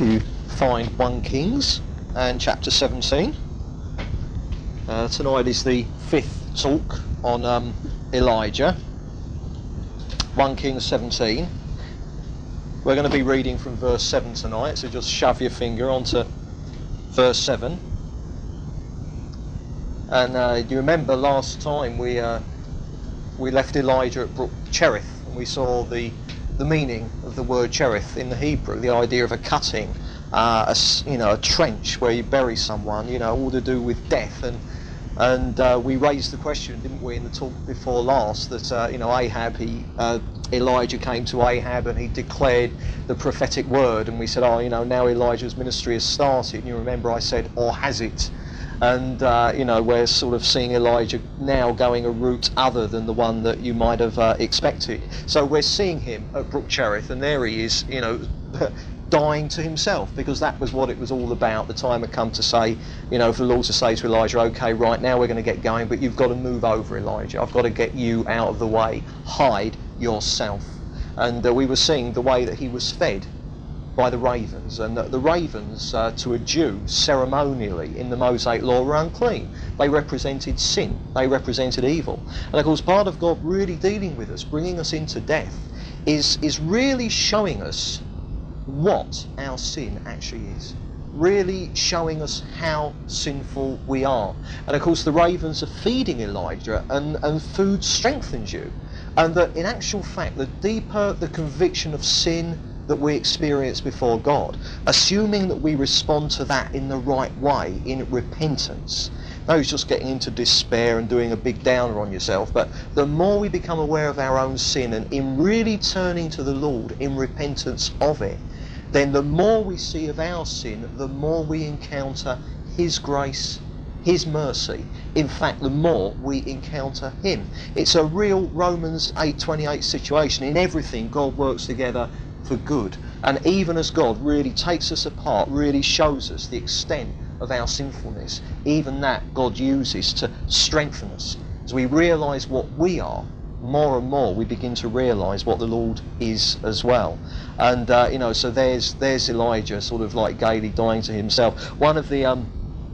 you find 1 Kings and chapter 17. Uh, tonight is the fifth talk on um, Elijah. 1 Kings 17. We're going to be reading from verse 7 tonight, so just shove your finger onto verse 7. And uh, you remember last time we uh, we left Elijah at Brook Cherith, and we saw the the meaning of the word Cherith in the Hebrew, the idea of a cutting, uh, a, you know, a trench where you bury someone, you know, all to do with death. And and uh, we raised the question, didn't we, in the talk before last, that uh, you know Ahab, he uh, Elijah came to Ahab and he declared the prophetic word, and we said, oh, you know, now Elijah's ministry has started. And you remember I said, or has it? And uh, you know we're sort of seeing Elijah now going a route other than the one that you might have uh, expected. So we're seeing him at Brook Cherith, and there he is, you know. dying to himself because that was what it was all about. The time had come to say, you know, for the Lord to say to Elijah, okay, right now we're going to get going, but you've got to move over, Elijah. I've got to get you out of the way. Hide yourself. And uh, we were seeing the way that he was fed by the ravens, and that the ravens, uh, to a Jew, ceremonially in the Mosaic law, were unclean. They represented sin, they represented evil. And of course, part of God really dealing with us, bringing us into death, is, is really showing us what our sin actually is. Really showing us how sinful we are. And of course, the ravens are feeding Elijah, and, and food strengthens you. And that in actual fact, the deeper the conviction of sin, that we experience before God, assuming that we respond to that in the right way, in repentance. No, it's just getting into despair and doing a big downer on yourself, but the more we become aware of our own sin and in really turning to the Lord in repentance of it, then the more we see of our sin, the more we encounter His grace, His mercy. In fact, the more we encounter Him. It's a real Romans 8:28 situation. In everything, God works together for good. And even as God really takes us apart, really shows us the extent of our sinfulness, even that God uses to strengthen us. As we realize what we are, more and more we begin to realize what the Lord is as well. And, uh, you know, so there's, there's Elijah sort of like gaily dying to himself. One of the. Um,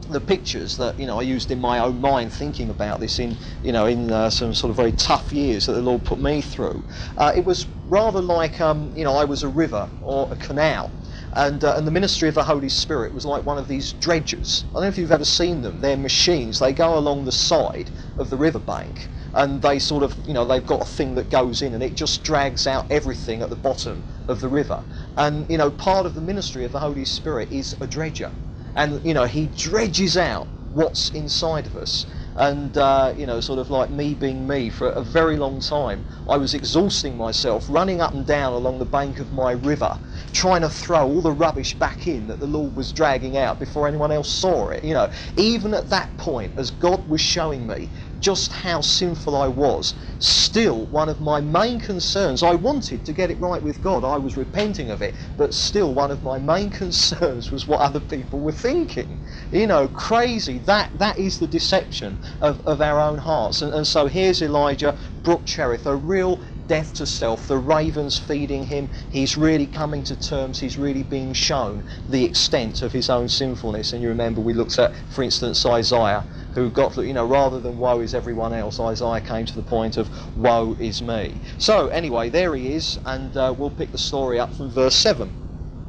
the pictures that you know I used in my own mind thinking about this in you know in uh, some sort of very tough years that the Lord put me through. Uh, it was rather like um, you know I was a river or a canal. And, uh, and the ministry of the Holy Spirit was like one of these dredgers. I don't know if you've ever seen them. They're machines. They go along the side of the riverbank, and they sort of, you know, they've got a thing that goes in, and it just drags out everything at the bottom of the river. And you know, part of the ministry of the Holy Spirit is a dredger and you know he dredges out what's inside of us. And uh, you know sort of like me being me for a very long time i was exhausting myself running up and down along the bank of my river trying to throw all the rubbish back in that the lord was dragging out before anyone else saw it you know. Even at that point as god was showing me just how sinful I was, still one of my main concerns, I wanted to get it right with God, I was repenting of it, but still one of my main concerns was what other people were thinking. You know, crazy. That that is the deception of, of our own hearts. And, and so here's Elijah, Brook Cherith, a real death to self, the ravens feeding him, he's really coming to terms, he's really being shown the extent of his own sinfulness. And you remember we looked at, for instance, Isaiah, who got, you know, rather than woe is everyone else, Isaiah came to the point of woe is me. So, anyway, there he is, and uh, we'll pick the story up from verse 7.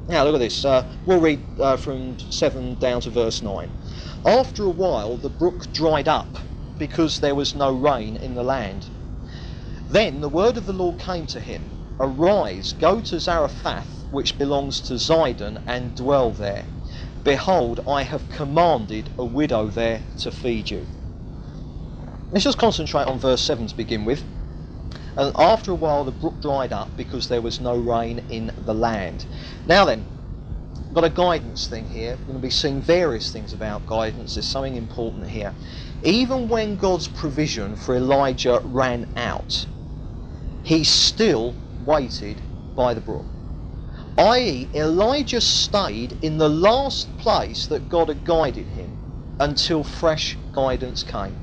Now, look at this. Uh, we'll read uh, from 7 down to verse 9. After a while, the brook dried up because there was no rain in the land. Then the word of the Lord came to him Arise, go to Zarephath, which belongs to Zidon, and dwell there. Behold, I have commanded a widow there to feed you. Let's just concentrate on verse 7 to begin with. And after a while, the brook dried up because there was no rain in the land. Now then, got a guidance thing here. We're going to be seeing various things about guidance. There's something important here. Even when God's provision for Elijah ran out, he still waited by the brook. I.e., Elijah stayed in the last place that God had guided him until fresh guidance came.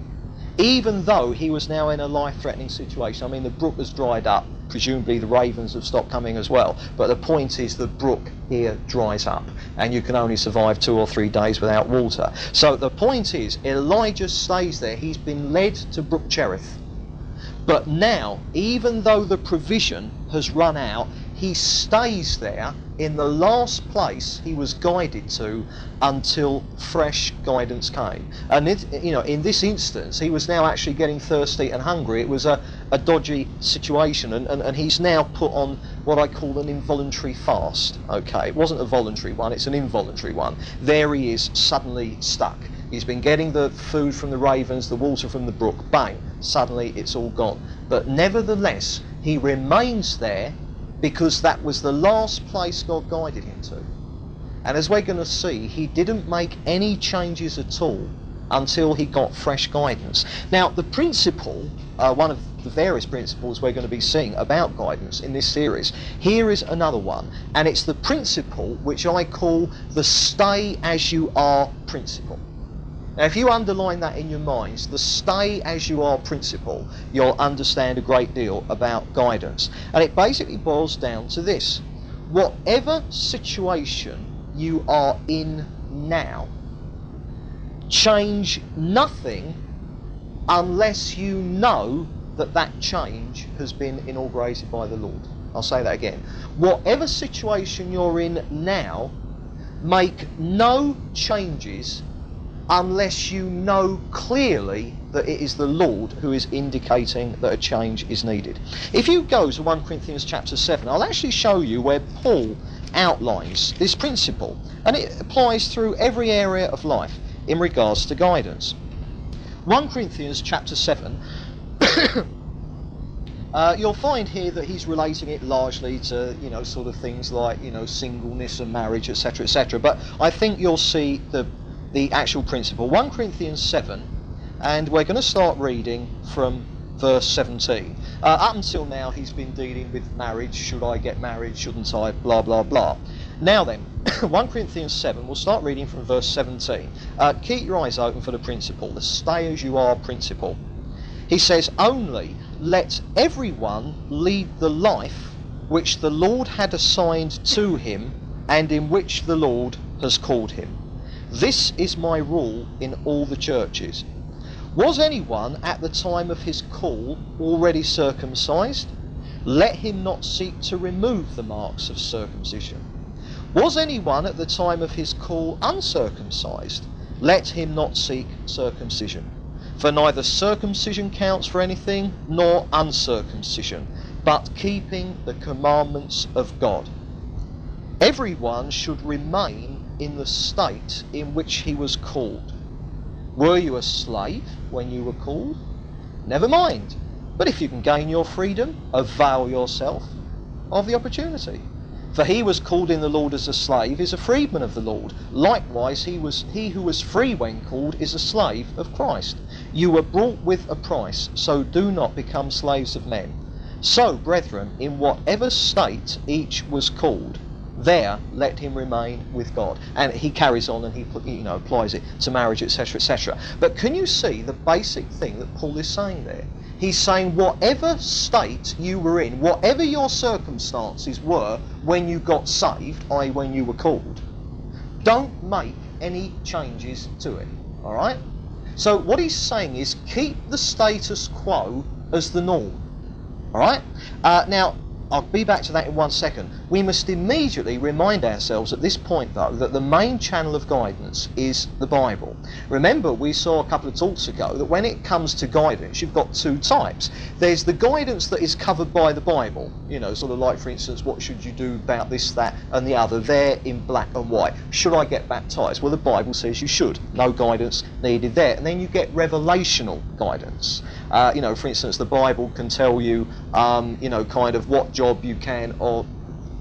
Even though he was now in a life threatening situation. I mean, the brook was dried up, presumably the ravens have stopped coming as well. But the point is the brook here dries up and you can only survive two or three days without water. So the point is Elijah stays there. He's been led to Brook Cherith. But now, even though the provision has run out, he stays there in the last place he was guided to until fresh guidance came. And it, you know, in this instance, he was now actually getting thirsty and hungry. It was a, a dodgy situation, and, and, and he's now put on what I call an involuntary fast. Okay, it wasn't a voluntary one; it's an involuntary one. There he is, suddenly stuck. He's been getting the food from the ravens, the water from the brook. Bang! Suddenly, it's all gone. But nevertheless, he remains there because that was the last place God guided him to. And as we're going to see, he didn't make any changes at all until he got fresh guidance. Now, the principle, uh, one of the various principles we're going to be seeing about guidance in this series, here is another one, and it's the principle which I call the stay as you are principle. Now, if you underline that in your minds, the stay as you are principle, you'll understand a great deal about guidance. And it basically boils down to this whatever situation you are in now, change nothing unless you know that that change has been inaugurated by the Lord. I'll say that again. Whatever situation you're in now, make no changes unless you know clearly that it is the Lord who is indicating that a change is needed. If you go to 1 Corinthians chapter 7, I'll actually show you where Paul outlines this principle, and it applies through every area of life in regards to guidance. 1 Corinthians chapter 7 Uh, you'll find here that he's relating it largely to, you know, sort of things like, you know, singleness and marriage, etc., etc. But I think you'll see the the actual principle. 1 Corinthians 7, and we're going to start reading from verse 17. Uh, up until now, he's been dealing with marriage. Should I get married? Shouldn't I? Blah, blah, blah. Now then, 1 Corinthians 7, we'll start reading from verse 17. Uh, keep your eyes open for the principle, the stay as you are principle. He says, Only let everyone lead the life which the Lord had assigned to him and in which the Lord has called him. This is my rule in all the churches. Was anyone at the time of his call already circumcised? Let him not seek to remove the marks of circumcision. Was anyone at the time of his call uncircumcised? Let him not seek circumcision. For neither circumcision counts for anything, nor uncircumcision, but keeping the commandments of God. Everyone should remain in the state in which he was called. Were you a slave when you were called? Never mind. But if you can gain your freedom, avail yourself of the opportunity. For he was called in the Lord as a slave is a freedman of the Lord. Likewise, he was he who was free when called is a slave of Christ. You were bought with a price, so do not become slaves of men. So, brethren, in whatever state each was called, there let him remain with God. And he carries on and he you know applies it to marriage, etc., etc. But can you see the basic thing that Paul is saying there? He's saying whatever state you were in, whatever your circumstances were when you got saved, i.e., when you were called, don't make any changes to it. All right. So what he's saying is keep the status quo as the norm. All right. Uh, now I'll be back to that in one second. We must immediately remind ourselves at this point, though, that the main channel of guidance is the Bible. Remember, we saw a couple of talks ago that when it comes to guidance, you've got two types. There's the guidance that is covered by the Bible, you know, sort of like, for instance, what should you do about this, that, and the other, there in black and white. Should I get baptized? Well, the Bible says you should. No guidance needed there. And then you get revelational guidance. Uh, you know, for instance, the Bible can tell you, um, you know, kind of what job you can, or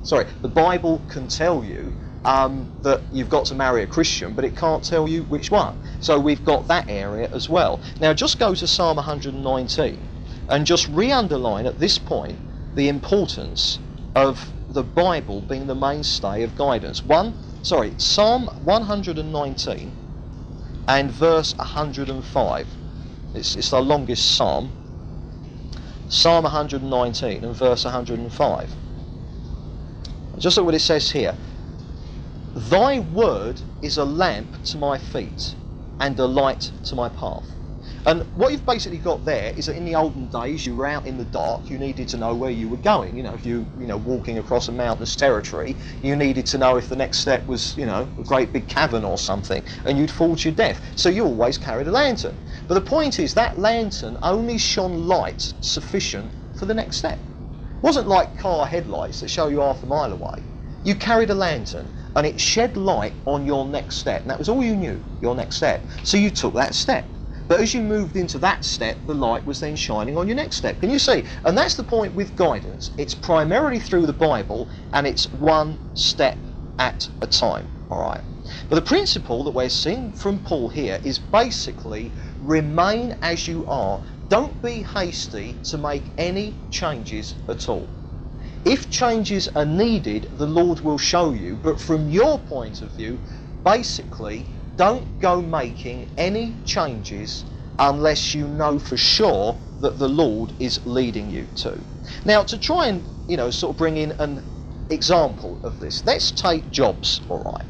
sorry, the Bible can tell you um, that you've got to marry a Christian, but it can't tell you which one. So we've got that area as well. Now, just go to Psalm 119 and just re-underline at this point the importance of the Bible being the mainstay of guidance. One, sorry, Psalm 119 and verse 105. It's, it's the longest psalm. Psalm 119 and verse 105. Just look what it says here. Thy word is a lamp to my feet and a light to my path. And what you've basically got there is that in the olden days, you were out in the dark. You needed to know where you were going. You know, if you, you know, walking across a mountainous territory, you needed to know if the next step was, you know, a great big cavern or something, and you'd fall to your death. So you always carried a lantern. But the point is that lantern only shone light sufficient for the next step. It wasn't like car headlights that show you half a mile away. You carried a lantern and it shed light on your next step. And that was all you knew, your next step. So you took that step. But as you moved into that step, the light was then shining on your next step. Can you see? And that's the point with guidance. It's primarily through the Bible and it's one step at a time. All right. But the principle that we're seeing from Paul here is basically remain as you are. Don't be hasty to make any changes at all. If changes are needed, the Lord will show you. But from your point of view, basically, don't go making any changes unless you know for sure that the Lord is leading you to. Now, to try and you know sort of bring in an example of this, let's take jobs. All right,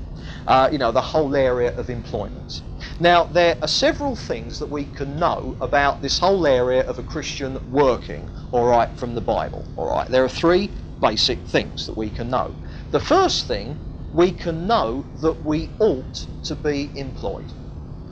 uh, you know the whole area of employment. Now, there are several things that we can know about this whole area of a Christian working. All right, from the Bible. All right, there are three basic things that we can know. The first thing we can know that we ought to be employed.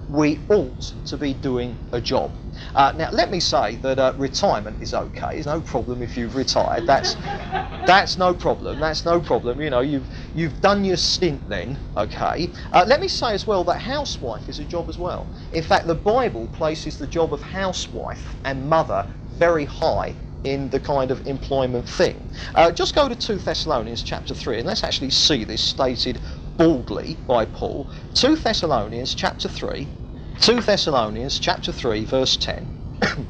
We ought to be doing a job. Uh, now, let me say that uh, retirement is okay. It's no problem if you've retired. That's that's no problem. That's no problem. You know, you've you've done your stint then. Okay. Uh, let me say as well that housewife is a job as well. In fact, the Bible places the job of housewife and mother very high in the kind of employment thing. Uh, just go to 2 Thessalonians chapter 3 and let's actually see this stated boldly by Paul. 2 Thessalonians chapter 3, 2 Thessalonians chapter 3 verse 10.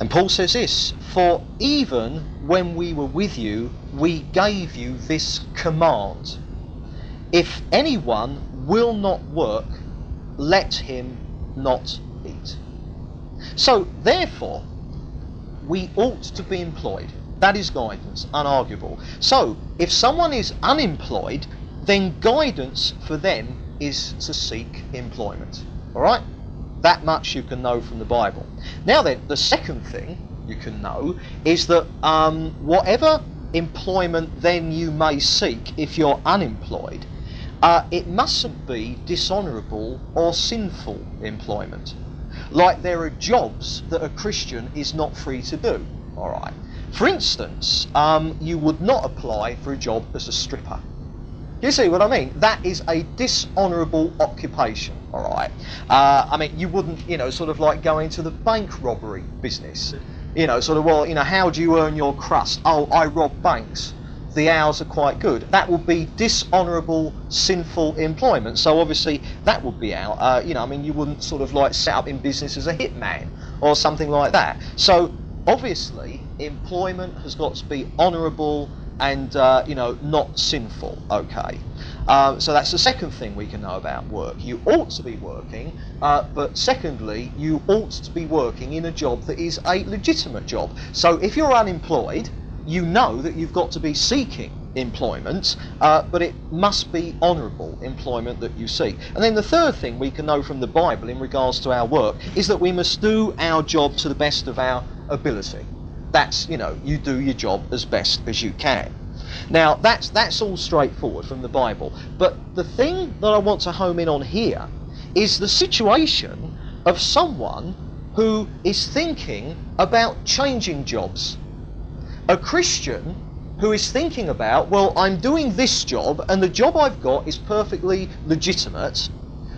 and Paul says this, For even when we were with you, we gave you this command. If anyone will not work, let him not eat. So, therefore, we ought to be employed. That is guidance, unarguable. So, if someone is unemployed, then guidance for them is to seek employment. All right? That much you can know from the Bible. Now, then, the second thing you can know is that um, whatever employment then you may seek if you're unemployed, uh, it mustn't be dishonourable or sinful employment like there are jobs that a Christian is not free to do. All right. For instance, um, you would not apply for a job as a stripper. You see what I mean? That is a dishonourable occupation. All right. Uh, I mean, you wouldn't, you know, sort of like go into the bank robbery business. You know, sort of, well, you know, how do you earn your crust? Oh, I rob banks the hours are quite good. That would be dishonourable, sinful employment. So obviously that would be out. Uh, you know, I mean, you wouldn't sort of like set up in business as a hitman or something like that. So obviously employment has got to be honourable and uh, you know not sinful. Okay. Uh, so that's the second thing we can know about work. You ought to be working, uh, but secondly, you ought to be working in a job that is a legitimate job. So if you're unemployed, you know that you've got to be seeking employment, uh, but it must be honourable employment that you seek. And then the third thing we can know from the Bible in regards to our work is that we must do our job to the best of our ability. That's, you know, you do your job as best as you can. Now, that's, that's all straightforward from the Bible. But the thing that I want to home in on here is the situation of someone who is thinking about changing jobs a Christian who is thinking about, well, I'm doing this job and the job I've got is perfectly legitimate.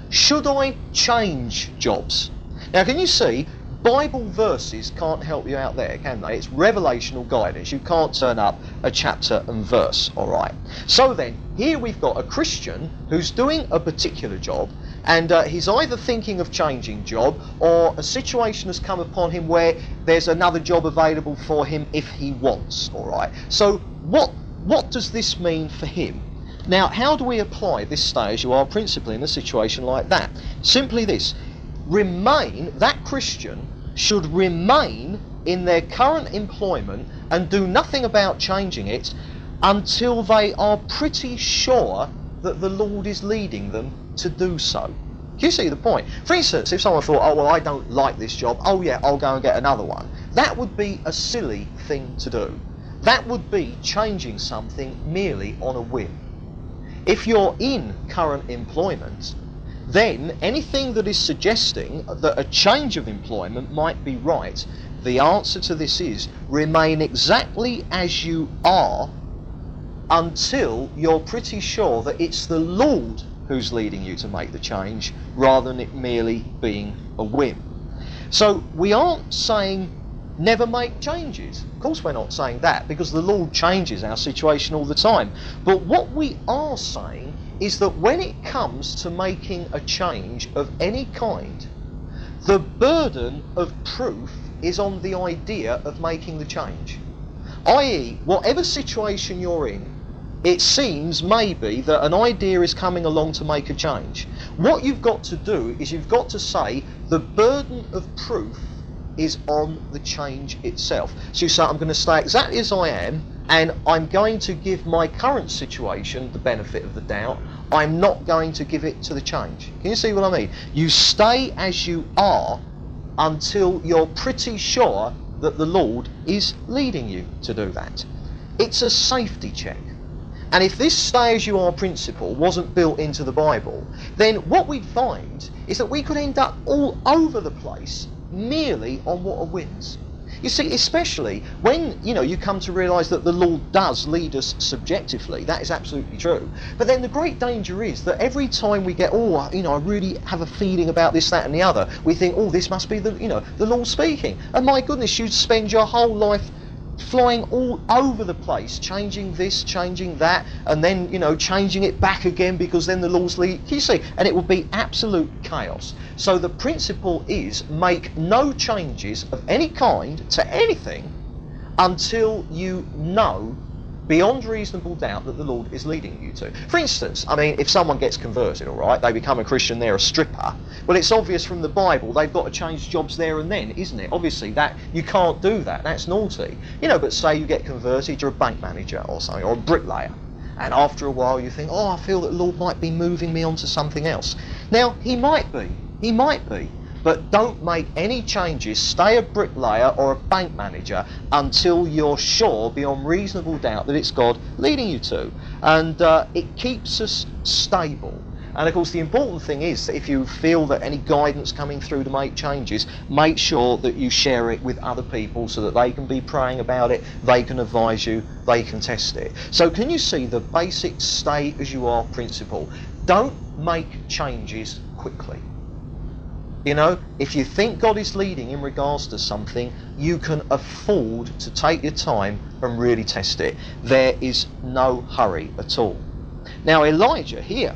Should I change jobs? Now, can you see? Bible verses can't help you out there, can they? It's revelational guidance. You can't turn up a chapter and verse, all right? So then, here we've got a Christian who's doing a particular job and uh, he's either thinking of changing job or a situation has come upon him where there's another job available for him if he wants all right? So what what does this mean for him? Now how do we apply this stay as you are principle in a situation like that? Simply this remain that christian should remain in their current employment and do nothing about changing it until they are pretty sure that the Lord is leading them to do so. You see the point? For instance, if someone thought, oh, well, I don't like this job, oh, yeah, I'll go and get another one, that would be a silly thing to do. That would be changing something merely on a whim. If you're in current employment, then anything that is suggesting that a change of employment might be right, the answer to this is remain exactly as you are until you're pretty sure that it's the Lord who's leading you to make the change rather than it merely being a whim. So we aren't saying never make changes. Of course, we're not saying that because the Lord changes our situation all the time. But what we are saying is that when it comes to making a change of any kind, the burden of proof is on the idea of making the change. I.e., whatever situation you're in, it seems maybe that an idea is coming along to make a change. What you've got to do is you've got to say the burden of proof is on the change itself. So you say, I'm going to stay exactly as I am, and I'm going to give my current situation the benefit of the doubt. I'm not going to give it to the change. Can you see what I mean? You stay as you are until you're pretty sure that the Lord is leading you to do that. It's a safety check. And if this stay as you are principle wasn't built into the Bible, then what we'd find is that we could end up all over the place merely on what a wins. You see, especially when you know you come to realise that the Lord does lead us subjectively. That is absolutely true. But then the great danger is that every time we get, oh, you know, I really have a feeling about this, that, and the other, we think, oh, this must be the, you know, the Lord speaking. And my goodness, you'd spend your whole life flying all over the place, changing this, changing that, and then, you know, changing it back again because then the laws lead. You see, and it will be absolute chaos. So the principle is make no changes of any kind to anything until you know beyond reasonable doubt that the Lord is leading you to. For instance, I mean, if someone gets converted, all right, they become a Christian, they're a stripper. Well, it's obvious from the Bible they've got to change jobs there and then, isn't it? Obviously, that you can't do that. That's naughty. You know, but say you get converted, you're a bank manager or something, or a bricklayer. And after a while, you think, oh, I feel that the Lord might be moving me on to something else. Now, He might be. He might be. But don't make any changes, stay a bricklayer or a bank manager until you're sure beyond reasonable doubt that it's God leading you to. And uh, it keeps us stable. And of course, the important thing is that if you feel that any guidance coming through to make changes, make sure that you share it with other people so that they can be praying about it, they can advise you, they can test it. So, can you see the basic stay as you are principle? Don't make changes quickly. You know, if you think God is leading in regards to something, you can afford to take your time and really test it. There is no hurry at all. Now, Elijah here,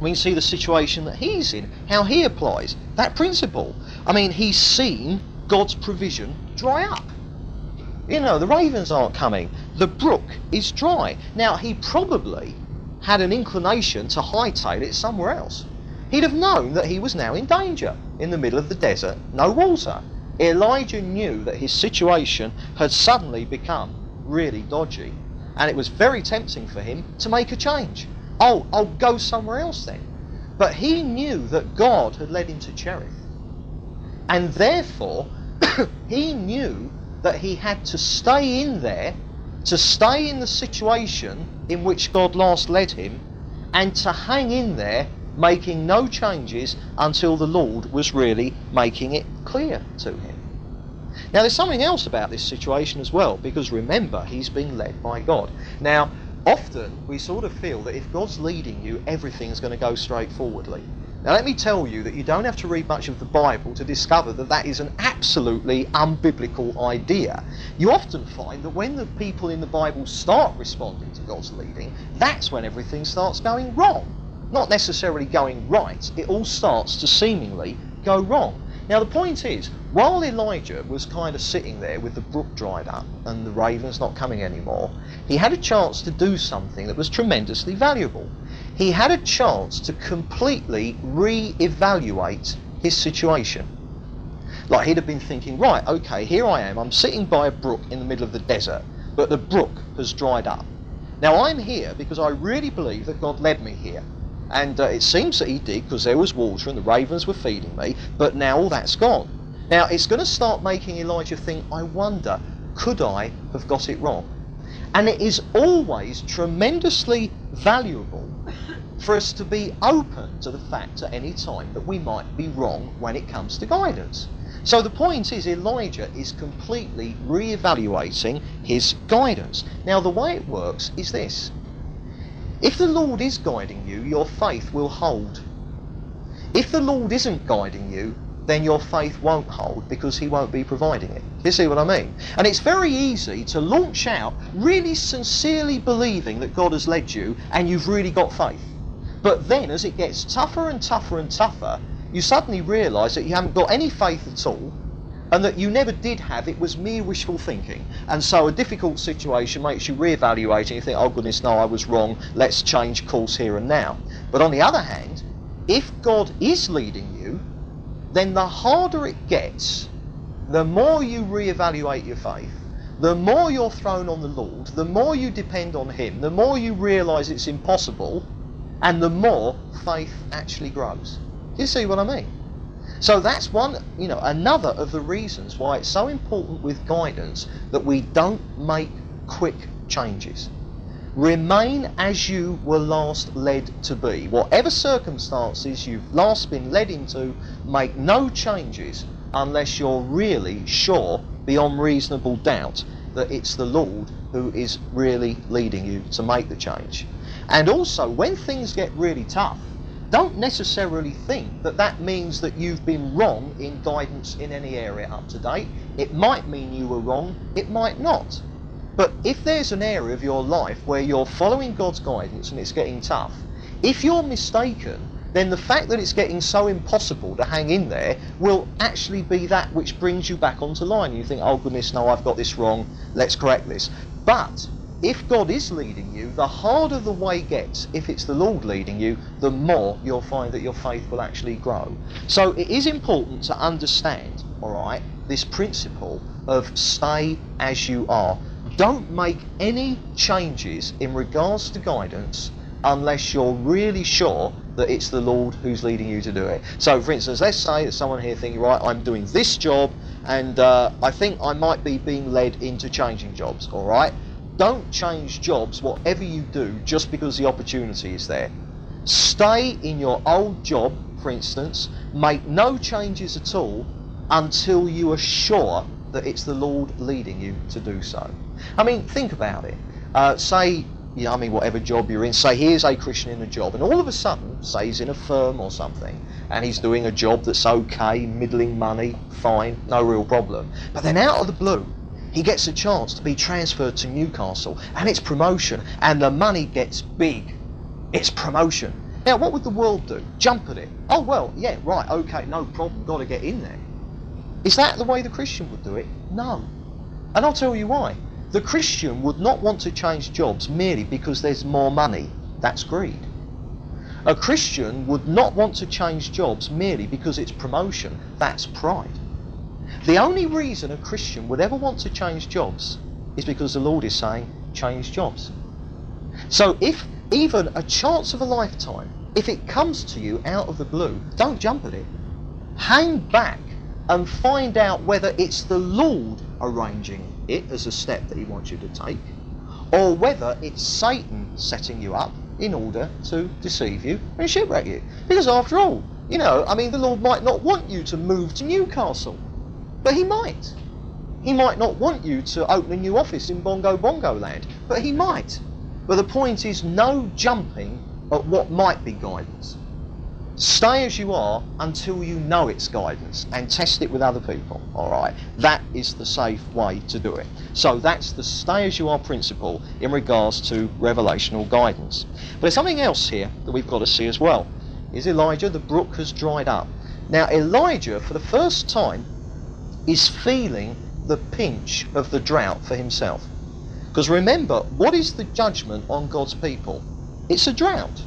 we can see the situation that he's in, how he applies that principle. I mean, he's seen God's provision dry up. You know, the ravens aren't coming, the brook is dry. Now, he probably had an inclination to hightail it somewhere else he'd have known that he was now in danger in the middle of the desert, no water. Elijah knew that his situation had suddenly become really dodgy, and it was very tempting for him to make a change. Oh, I'll go somewhere else then. But he knew that God had led him to Cherith, and therefore he knew that he had to stay in there, to stay in the situation in which God last led him, and to hang in there making no changes until the Lord was really making it clear to him. Now, there's something else about this situation as well, because remember, he's being led by God. Now, often we sort of feel that if God's leading you, everything's going to go straightforwardly. Now, let me tell you that you don't have to read much of the Bible to discover that that is an absolutely unbiblical idea. You often find that when the people in the Bible start responding to God's leading, that's when everything starts going wrong not necessarily going right, it all starts to seemingly go wrong. Now, the point is, while Elijah was kind of sitting there with the brook dried up and the ravens not coming anymore, he had a chance to do something that was tremendously valuable. He had a chance to completely re evaluate his situation. Like he'd have been thinking, right, okay, here I am. I'm sitting by a brook in the middle of the desert, but the brook has dried up. Now I'm here because I really believe that God led me here. And uh, it seems that he did because there was water and the ravens were feeding me, but now all that's gone. Now it's going to start making Elijah think, I wonder, could I have got it wrong? And it is always tremendously valuable for us to be open to the fact at any time that we might be wrong when it comes to guidance. So the point is, Elijah is completely re evaluating his guidance. Now, the way it works is this if the Lord is guiding you, your faith will hold. If the Lord isn't guiding you, then your faith won't hold because he won't be providing it. You see what I mean? And it's very easy to launch out really sincerely believing that God has led you and you've really got faith. But then, as it gets tougher and tougher and tougher, you suddenly realise that you haven't got any faith at all, and that you never did have, it was mere wishful thinking. And so a difficult situation makes you re-evaluate and you think, oh goodness, no, I was wrong, let's change course here and now. But on the other hand, if God is leading you, then the harder it gets, the more you re-evaluate your faith, the more you're thrown on the Lord, the more you depend on Him, the more you realise it's impossible, and the more faith actually grows. Do you see what I mean? So that's one, you know, another of the reasons why it's so important with guidance that we don't make quick changes. Remain as you were last led to be. Whatever circumstances you've last been led into, make no changes unless you're really sure, beyond reasonable doubt, that it's the Lord who is really leading you to make the change. And also, when things get really tough, don't necessarily think that that means that you've been wrong in guidance in any area up to date. It might mean you were wrong, it might not. But if there's an area of your life where you're following God's guidance and it's getting tough, if you're mistaken, then the fact that it's getting so impossible to hang in there will actually be that which brings you back onto line. You think, oh goodness, no, I've got this wrong, let's correct this. But if God is leading you, the harder the way gets, if it's the Lord leading you, the more you'll find that your faith will actually grow. So it is important to understand, alright, this principle of stay as you are. Don't make any changes in regards to guidance unless you're really sure that it's the Lord who's leading you to do it. So, for instance, let's say that someone here thinking, right, I'm doing this job, and uh, I think I might be being led into changing jobs, all right? Don't change jobs, whatever you do, just because the opportunity is there. Stay in your old job, for instance, make no changes at all until you are sure that it's the Lord leading you to do so. I mean, think about it. Uh, say, you know, I mean, whatever job you're in, say here's a Christian in a job, and all of a sudden, say he's in a firm or something, and he's doing a job that's okay, middling money, fine, no real problem. But then out of the blue, he gets a chance to be transferred to Newcastle and it's promotion and the money gets big. It's promotion. Now, what would the world do? Jump at it. Oh, well, yeah, right, okay, no problem, got to get in there. Is that the way the Christian would do it? No. And I'll tell you why. The Christian would not want to change jobs merely because there's more money. That's greed. A Christian would not want to change jobs merely because it's promotion. That's pride. The only reason a Christian would ever want to change jobs is because the Lord is saying, change jobs. So if even a chance of a lifetime, if it comes to you out of the blue, don't jump at it. Hang back and find out whether it's the Lord arranging it as a step that He wants you to take, or whether it's Satan setting you up in order to deceive you and shipwreck you. Because after all, you know, I mean, the Lord might not want you to move to Newcastle. But he might. He might not want you to open a new office in Bongo Bongo land, but he might. But the point is no jumping at what might be guidance. Stay as you are until you know it's guidance and test it with other people. Alright? That is the safe way to do it. So that's the stay as you are principle in regards to revelational guidance. But there's something else here that we've got to see as well. Is Elijah, the brook has dried up. Now Elijah, for the first time, is feeling the pinch of the drought for himself. Because remember, what is the judgment on God's people? It's a drought.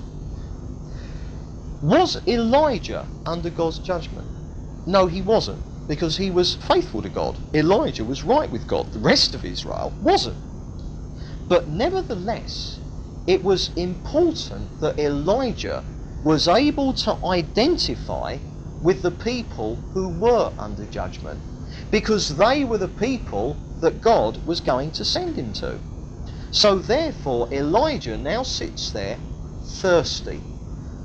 Was Elijah under God's judgment? No, he wasn't. because he was faithful to God. Elijah was right with God. The rest of Israel wasn't. But nevertheless, it was important that Elijah was able to identify with the people who were under judgment because they were the people that God was going to send him to. So therefore, Elijah now sits there thirsty.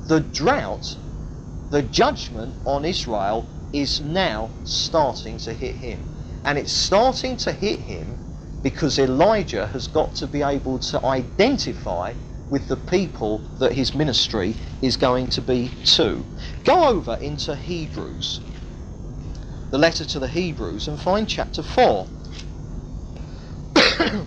The drought, the judgment on Israel is now starting to hit him. And it's starting to hit him because Elijah has got to be able to identify with the people that his ministry is going to be to. Go over into Hebrews, the letter to the Hebrews, and find chapter 4.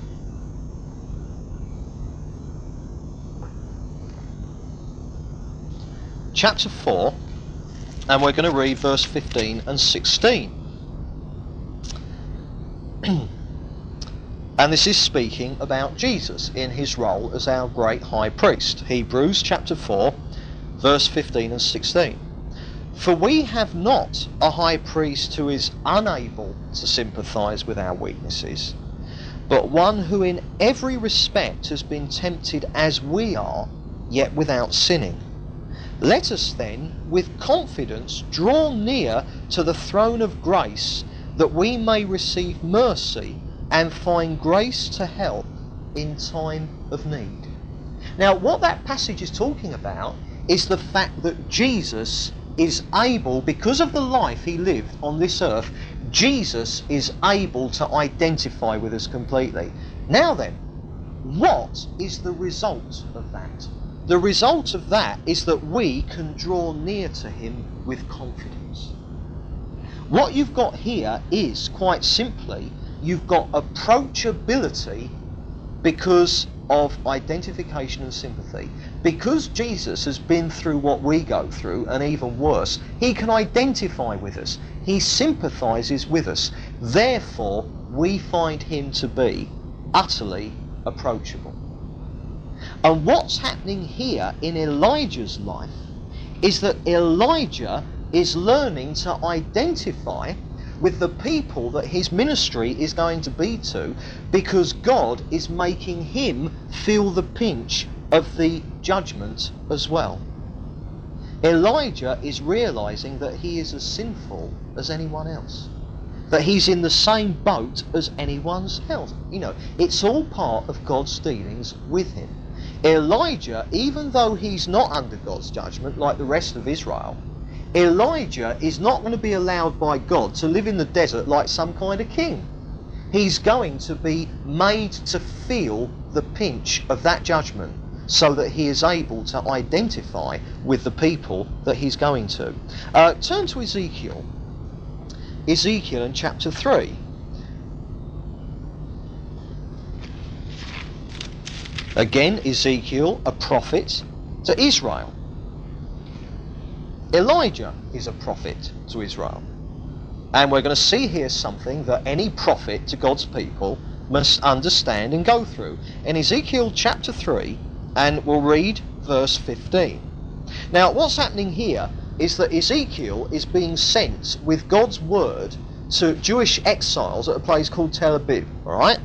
chapter 4 and we're going to read verse 15 and 16. and this is speaking about Jesus in his role as our great high priest. Hebrews chapter 4, verse 15 and 16. For we have not a high priest who is unable to sympathize with our weaknesses, but one who in every respect has been tempted as we are, yet without sinning. Let us then, with confidence, draw near to the throne of grace, that we may receive mercy and find grace to help in time of need. Now, what that passage is talking about is the fact that Jesus is able, because of the life he lived on this earth, Jesus is able to identify with us completely. Now then, what is the result of that? The result of that is that we can draw near to Him with confidence. What you've got here is quite simply you've got approachability because of identification and sympathy. Because Jesus has been through what we go through, and even worse, he can identify with us. He sympathizes with us. Therefore, we find him to be utterly approachable. And what's happening here in Elijah's life is that Elijah is learning to identify with the people that his ministry is going to be to because God is making him feel the pinch of the judgment as well. Elijah is realizing that he is as sinful as anyone else. That he's in the same boat as anyone else. You know, it's all part of God's dealings with him. Elijah, even though he's not under God's judgment like the rest of Israel, Elijah is not going to be allowed by God to live in the desert like some kind of king. He's going to be made to feel the pinch of that judgment so that he is able to identify with the people that he's going to. Uh, turn to Ezekiel. Ezekiel in chapter 3. Again, Ezekiel, a prophet to Israel. Elijah is a prophet to Israel. And we're going to see here something that any prophet to God's people must understand and go through. In Ezekiel chapter 3, and we'll read verse 15. Now, what's happening here is that Ezekiel is being sent with God's word to Jewish exiles at a place called Tel Aviv. Alright?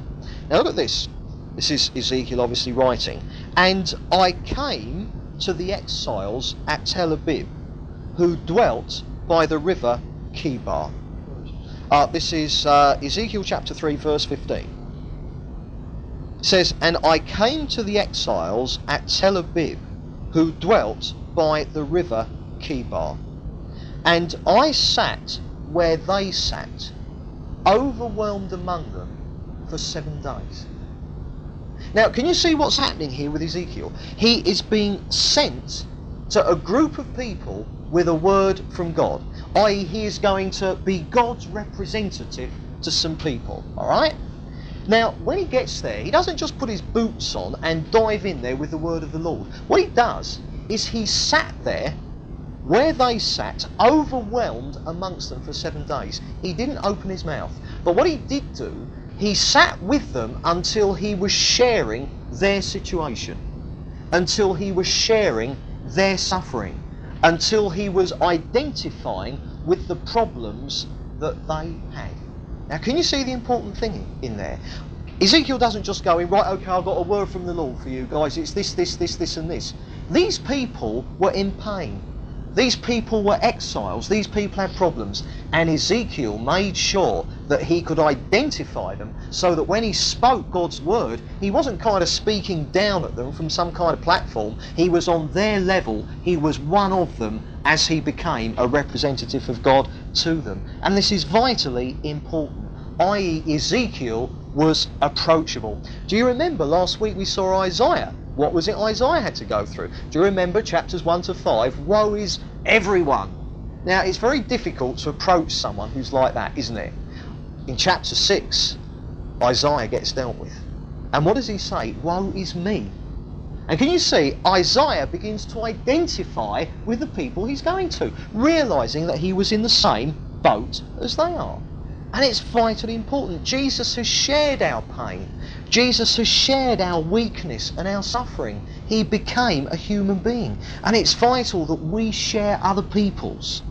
Now, look at this. This is Ezekiel obviously writing. And I came to the exiles at Tel Aviv, who dwelt by the river Chebar. Uh, this is uh, Ezekiel chapter 3, verse 15. Says, And I came to the exiles at Tel Aviv, who dwelt by the river Chebar. And I sat where they sat, overwhelmed among them for seven days. Now, can you see what's happening here with Ezekiel? He is being sent to a group of people with a word from God, i.e., he is going to be God's representative to some people, alright? Now, when he gets there, he doesn't just put his boots on and dive in there with the word of the Lord. What he does is he sat there where they sat, overwhelmed amongst them for seven days. He didn't open his mouth. But what he did do he sat with them until he was sharing their situation, until he was sharing their suffering, until he was identifying with the problems that they had. Now, can you see the important thing in there? Ezekiel doesn't just go in, right, okay, I've got a word from the Lord for you guys, it's this, this, this, this, and this. These people were in pain. These people were exiles. These people had problems. And Ezekiel made sure that he could identify them so that when he spoke God's word, he wasn't kind of speaking down at them from some kind of platform. He was on their level. He was one of them as he became a representative of God to them. And this is vitally important, i.e., Ezekiel was approachable. Do you remember last week we saw Isaiah? What was it Isaiah had to go through? Do you remember chapters 1 to 5? Woe is everyone. Now, it's very difficult to approach someone who's like that, isn't it? In chapter 6, Isaiah gets dealt with. And what does he say? Woe is me. And can you see, Isaiah begins to identify with the people he's going to, realizing that he was in the same boat as they are. And it's vitally important. Jesus has shared our pain. Jesus has shared our weakness and our suffering. He became a human being. And it's vital that we share other people's.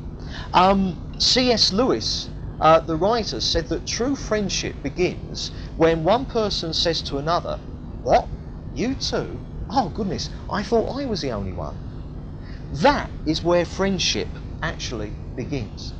Um, C.S. Lewis, uh, the writer, said that true friendship begins when one person says to another, What? You too? Oh, goodness, I thought I was the only one. That is where friendship actually begins.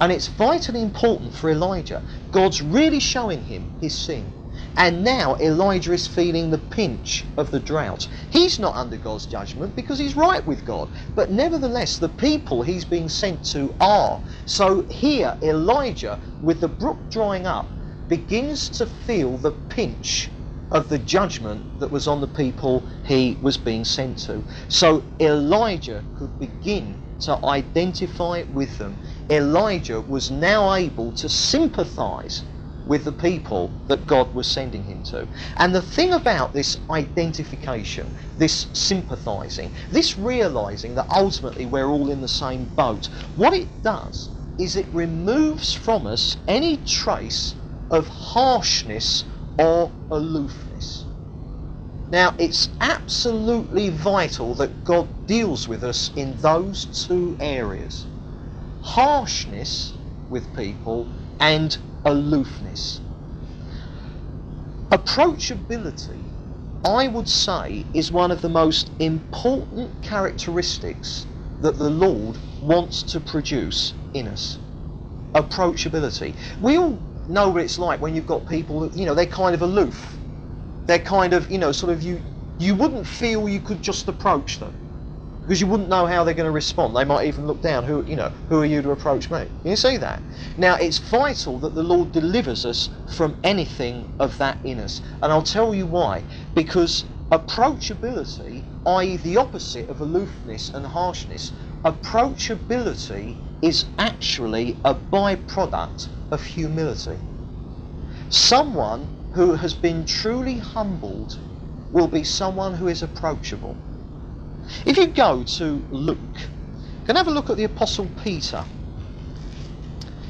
And it's vitally important for Elijah. God's really showing him his sin. And now Elijah is feeling the pinch of the drought. He's not under God's judgment because he's right with God. But nevertheless, the people he's being sent to are. So here, Elijah, with the brook drying up, begins to feel the pinch of the judgment that was on the people he was being sent to. So Elijah could begin to identify with them. Elijah was now able to sympathize with the people that God was sending him to. And the thing about this identification, this sympathizing, this realizing that ultimately we're all in the same boat, what it does is it removes from us any trace of harshness or aloofness. Now, it's absolutely vital that God deals with us in those two areas harshness with people and aloofness. Approachability, I would say, is one of the most important characteristics that the Lord wants to produce in us. Approachability. We all know what it's like when you've got people you know, they're kind of aloof. They're kind of, you know, sort of you, you wouldn't feel you could just approach them because you wouldn't know how they're going to respond. They might even look down. Who you know? Who are you to approach me? You see that? Now it's vital that the Lord delivers us from anything of that in us, and I'll tell you why. Because approachability, i.e., the opposite of aloofness and harshness, approachability is actually a byproduct of humility. Someone who has been truly humbled will be someone who is approachable. If you go to Luke, you can have a look at the Apostle Peter.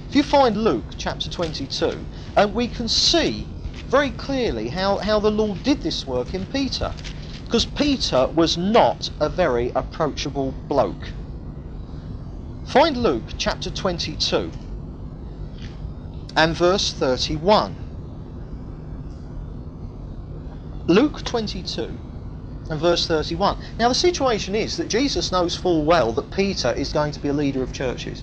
If you find Luke chapter 22, and we can see very clearly how, how the Lord did this work in Peter. Because Peter was not a very approachable bloke. Find Luke chapter 22 and verse 31. Luke 22 and verse 31. Now, the situation is that Jesus knows full well that Peter is going to be a leader of churches.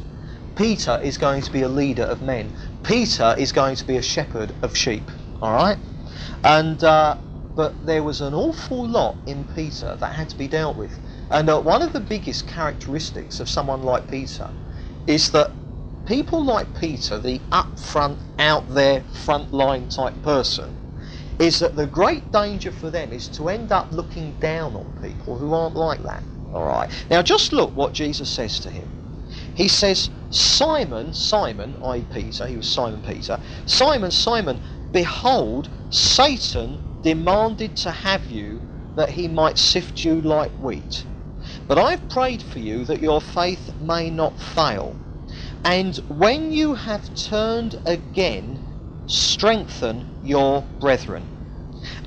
Peter is going to be a leader of men. Peter is going to be a shepherd of sheep. All right? And, uh, but there was an awful lot in Peter that had to be dealt with. And uh, one of the biggest characteristics of someone like Peter is that people like Peter, the upfront, out there, front line type person, is that the great danger for them is to end up looking down on people who aren't like that. All right. Now, just look what Jesus says to him. He says, Simon, Simon, i.e., Peter, he was Simon Peter, Simon, Simon, behold, Satan demanded to have you that he might sift you like wheat. But I've prayed for you that your faith may not fail. And when you have turned again, strengthen your brethren.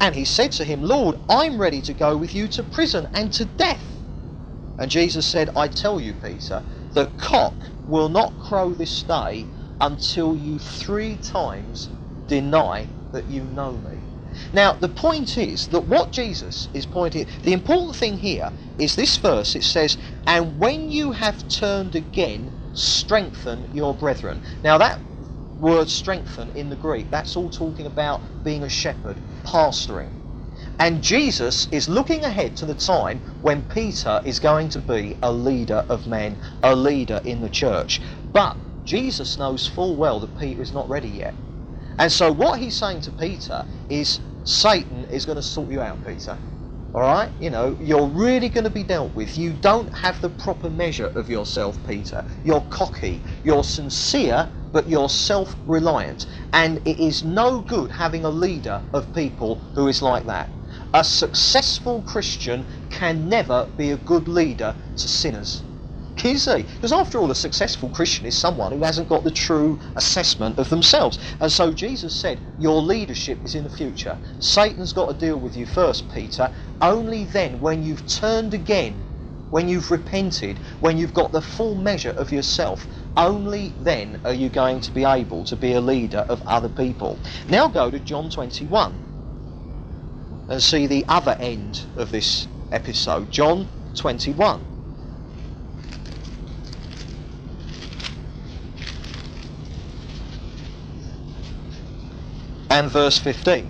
And he said to him, Lord, I'm ready to go with you to prison and to death. And Jesus said, I tell you, Peter, the cock will not crow this day until you three times deny that you know me. Now, the point is that what Jesus is pointing, the important thing here is this verse. It says, "And when you have turned again, strengthen your brethren." Now, that word "strengthen" in the Greek, that's all talking about being a shepherd, pastoring. And Jesus is looking ahead to the time when Peter is going to be a leader of men, a leader in the church. But Jesus knows full well that Peter is not ready yet. And so what he's saying to Peter is Satan is going to sort you out, Peter. All right? You know, you're really going to be dealt with. You don't have the proper measure of yourself, Peter. You're cocky. You're sincere, but you're self reliant. And it is no good having a leader of people who is like that. A successful Christian can never be a good leader to sinners. You see? Because after all, a successful Christian is someone who hasn't got the true assessment of themselves. And so Jesus said, Your leadership is in the future. Satan's got to deal with you first, Peter. Only then, when you've turned again, when you've repented, when you've got the full measure of yourself, only then are you going to be able to be a leader of other people. Now go to John 21 and see the other end of this episode. John 21. And verse 15.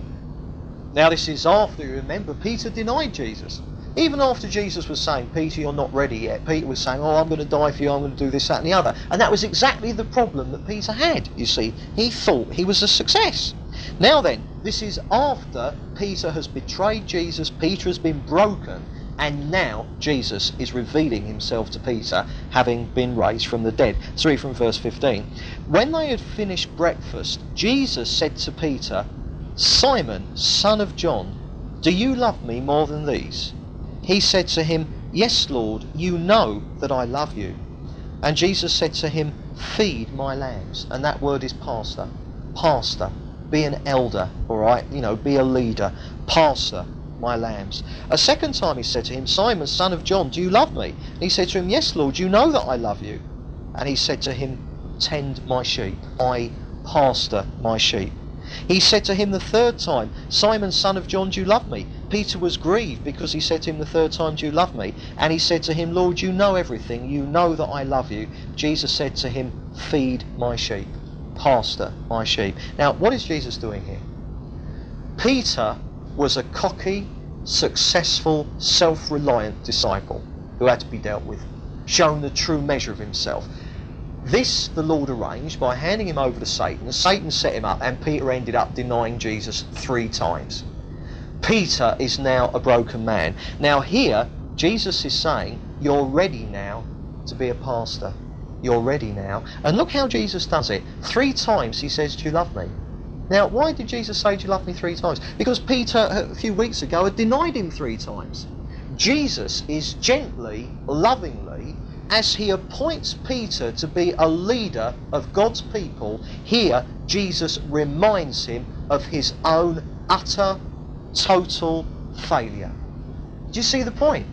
Now, this is after, you remember, Peter denied Jesus. Even after Jesus was saying, Peter, you're not ready yet, Peter was saying, Oh, I'm going to die for you, I'm going to do this, that, and the other. And that was exactly the problem that Peter had, you see. He thought he was a success. Now then, this is after Peter has betrayed Jesus, Peter has been broken, and now Jesus is revealing himself to Peter, having been raised from the dead. Let's from verse 15. When they had finished breakfast, Jesus said to Peter, Simon, son of John, do you love me more than these? He said to him, Yes, Lord, you know that I love you. And Jesus said to him, Feed my lambs. And that word is pastor. Pastor. Be an elder, all right? You know, be a leader. Pastor my lambs. A second time he said to him, Simon, son of John, do you love me? And he said to him, Yes, Lord, you know that I love you. And he said to him, Tend my sheep. I pastor my sheep. He said to him the third time, Simon, son of John, do you love me? Peter was grieved because he said to him the third time, Do you love me? And he said to him, Lord, you know everything. You know that I love you. Jesus said to him, Feed my sheep. Pastor my sheep. Now, what is Jesus doing here? Peter was a cocky, successful, self reliant disciple who had to be dealt with, shown the true measure of himself. This the Lord arranged by handing him over to Satan. Satan set him up, and Peter ended up denying Jesus three times. Peter is now a broken man. Now, here, Jesus is saying, You're ready now to be a pastor. You're ready now. And look how Jesus does it. Three times he says, Do you love me? Now, why did Jesus say, Do you love me three times? Because Peter, a few weeks ago, had denied him three times. Jesus is gently, lovingly, as he appoints Peter to be a leader of God's people, here Jesus reminds him of his own utter, total failure. Do you see the point?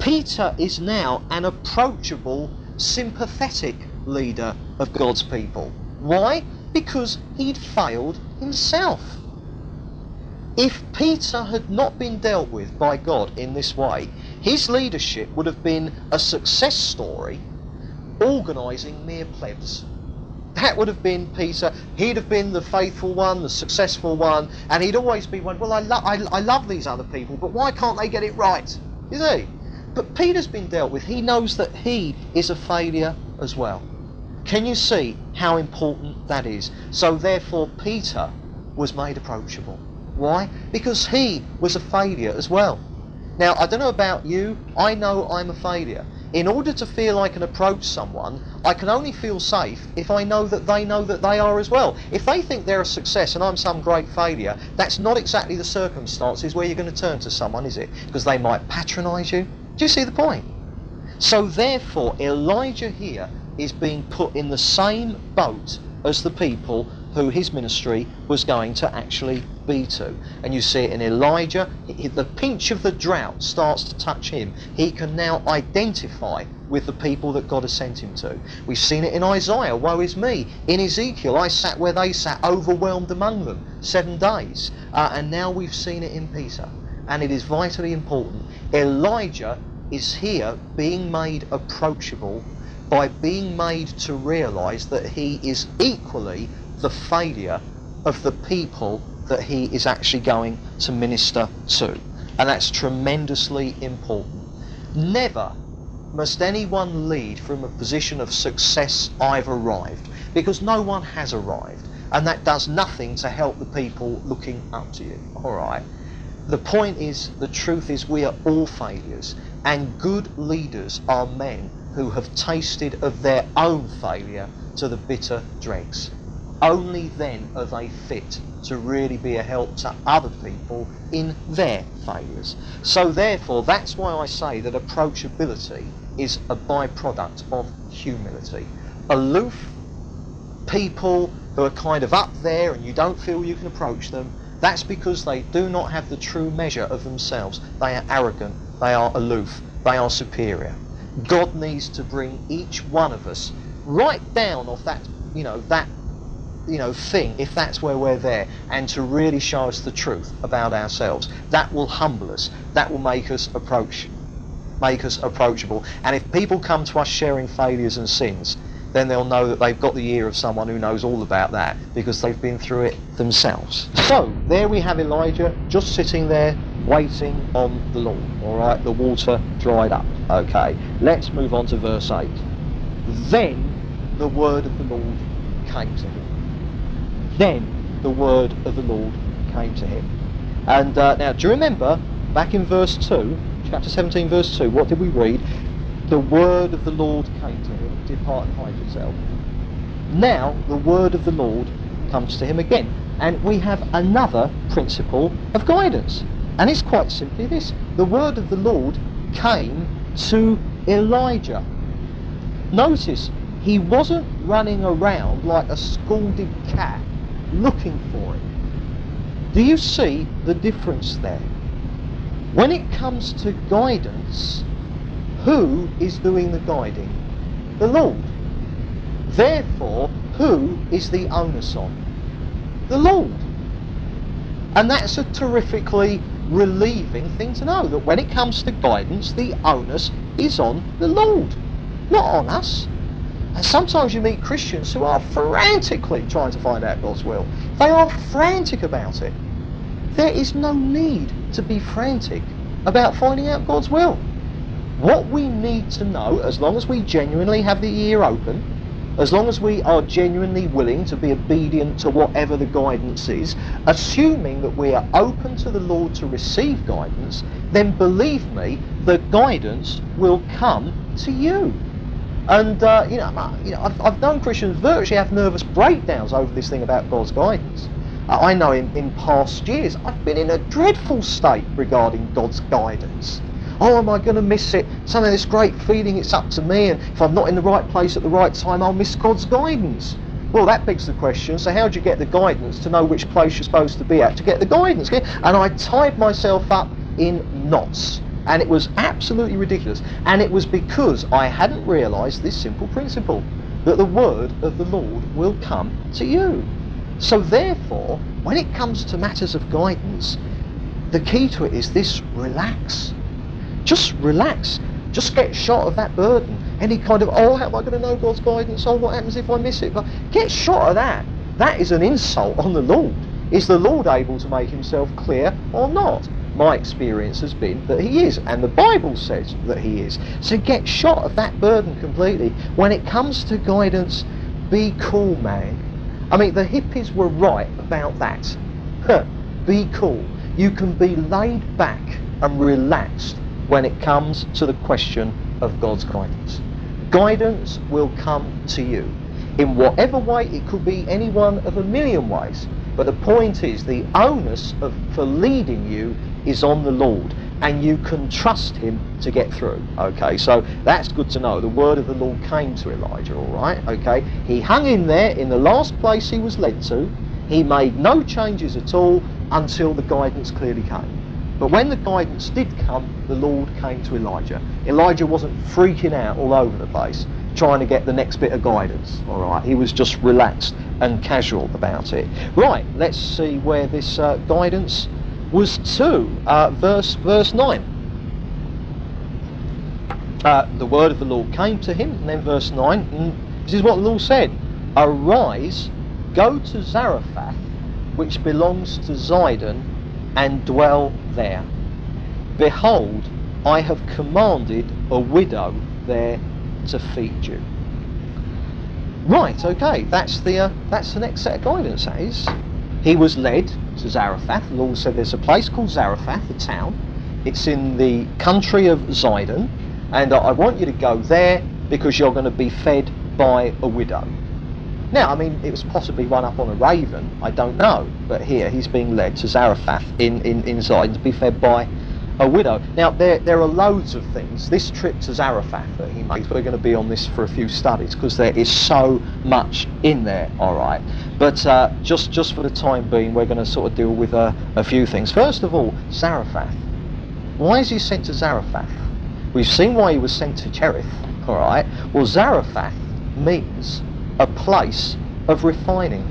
Peter is now an approachable, sympathetic leader of God's people. Why? Because he'd failed himself. If Peter had not been dealt with by God in this way, his leadership would have been a success story organising mere plebs. That would have been Peter. He'd have been the faithful one, the successful one, and he'd always be one, well, I, lo- I, I love these other people, but why can't they get it right? You see? But Peter's been dealt with. He knows that he is a failure as well. Can you see how important that is? So therefore, Peter was made approachable. Why? Because he was a failure as well. Now, I don't know about you, I know I'm a failure. In order to feel I can approach someone, I can only feel safe if I know that they know that they are as well. If they think they're a success and I'm some great failure, that's not exactly the circumstances where you're going to turn to someone, is it? Because they might patronise you. Do you see the point? So therefore, Elijah here is being put in the same boat as the people who his ministry was going to actually be to. And you see it in Elijah. The pinch of the drought starts to touch him. He can now identify with the people that God has sent him to. We've seen it in Isaiah, woe is me. In Ezekiel, I sat where they sat, overwhelmed among them, seven days. Uh, and now we've seen it in Peter. And it is vitally important. Elijah is here being made approachable by being made to realise that he is equally the failure of the people that he is actually going to minister to. And that's tremendously important. Never must anyone lead from a position of success, I've arrived, because no one has arrived. And that does nothing to help the people looking up to you. All right. The point is, the truth is, we are all failures, and good leaders are men who have tasted of their own failure to the bitter dregs. Only then are they fit to really be a help to other people in their failures. So, therefore, that's why I say that approachability is a byproduct of humility. Aloof people who are kind of up there and you don't feel you can approach them, that's because they do not have the true measure of themselves. They are arrogant, they are aloof, they are superior. God needs to bring each one of us right down off that, you know, that you know thing if that's where we're there and to really show us the truth about ourselves. That will humble us. That will make us approach make us approachable. And if people come to us sharing failures and sins then they'll know that they've got the ear of someone who knows all about that because they've been through it themselves. So there we have elijah just sitting there waiting on the lord all right the water dried up okay let's move on to verse 8 then the word of the lord came to him then the word of the Lord came to him. And uh, now, do you remember back in verse 2, chapter 17, verse 2, what did we read? The word of the Lord came to him. Depart and hide yourself. Now, the word of the Lord comes to him again. And we have another principle of guidance. And it's quite simply this the word of the Lord came to Elijah. Notice, he wasn't running around like a scalded cat looking for it. Do you see the difference there? When it comes to guidance, who is doing the guiding? The Lord. Therefore, who is the onus on? The Lord. And that's a terrifically relieving thing to know that when it comes to guidance, the onus is on the Lord, not on us. And sometimes you meet Christians who are frantically trying to find out God's will. They are frantic about it. There is no need to be frantic about finding out God's will. What we need to know, as long as we genuinely have the ear open, as long as we are genuinely willing to be obedient to whatever the guidance is, assuming that we are open to the Lord to receive guidance, then believe me, the guidance will come to you. And uh, you know, I've, I've known Christians virtually have nervous breakdowns over this thing about God's guidance. I know in, in past years I've been in a dreadful state regarding God's guidance. Oh, am I going to miss it? Some of this great feeling it's up to me, and if I'm not in the right place at the right time, I'll miss God's guidance. Well, that begs the question. So, how do you get the guidance to know which place you're supposed to be at to get the guidance? And I tied myself up in knots and it was absolutely ridiculous. And it was because I hadn't realised this simple principle that the word of the Lord will come to you. So, therefore, when it comes to matters of guidance, the key to it is this relax. Just relax. Just get shot of that burden. Any kind of, oh, how am I going to know God's guidance? Oh, what happens if I miss it? But get shot of that. That is an insult on the Lord. Is the Lord able to make himself clear or not? My experience has been that he is, and the Bible says that he is. So get shot of that burden completely. When it comes to guidance, be cool, man. I mean, the hippies were right about that. Be cool. You can be laid back and relaxed when it comes to the question of God's guidance. Guidance will come to you. In whatever way, it could be any one of a million ways. But the point is, the onus of, for leading you is on the Lord, and you can trust Him to get through. Okay, so that's good to know. The word of the Lord came to Elijah, all right? Okay, he hung in there in the last place he was led to. He made no changes at all, until the guidance clearly came. But when the guidance did come, the Lord came to Elijah. Elijah wasn't freaking out all over the place trying to get the next bit of guidance. All right, he was just relaxed and casual about it. Right, let's see where this uh, guidance was to. Uh, verse verse nine. Uh, the word of the Lord came to him, and then verse nine. This is what the Lord said: Arise, go to Zarephath, which belongs to Zidon, and dwell there. Behold, I have commanded a widow there to feed you. Right, okay, that's the uh, that's the next set of guidance. That is, he was led to Zarephath. The Lord said there's a place called Zarephath, a town. It's in the country of Zidon, and I want you to go there because you're going to be fed by a widow. Now, I mean, it was possibly run up on a raven, I don't know, but here he's being led to Zarephath in, in, in Zidon to be fed by a widow. Now, there, there are loads of things. This trip to Zarephath that he makes, we're going to be on this for a few studies because there is so much in there, all right. But uh, just, just for the time being, we're going to sort of deal with a, a few things. First of all, Zarephath. Why is he sent to Zarephath? We've seen why he was sent to Cherith, all right. Well, Zarephath means a place of refining.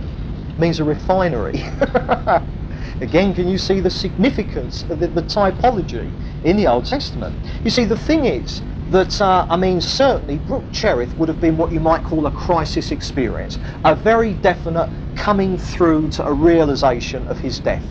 It means a refinery. Again, can you see the significance of the, the, typology in the Old Testament? You see, the thing is that, uh, I mean, certainly Brook Cherith would have been what you might call a crisis experience, a very definite coming through to a realization of his death,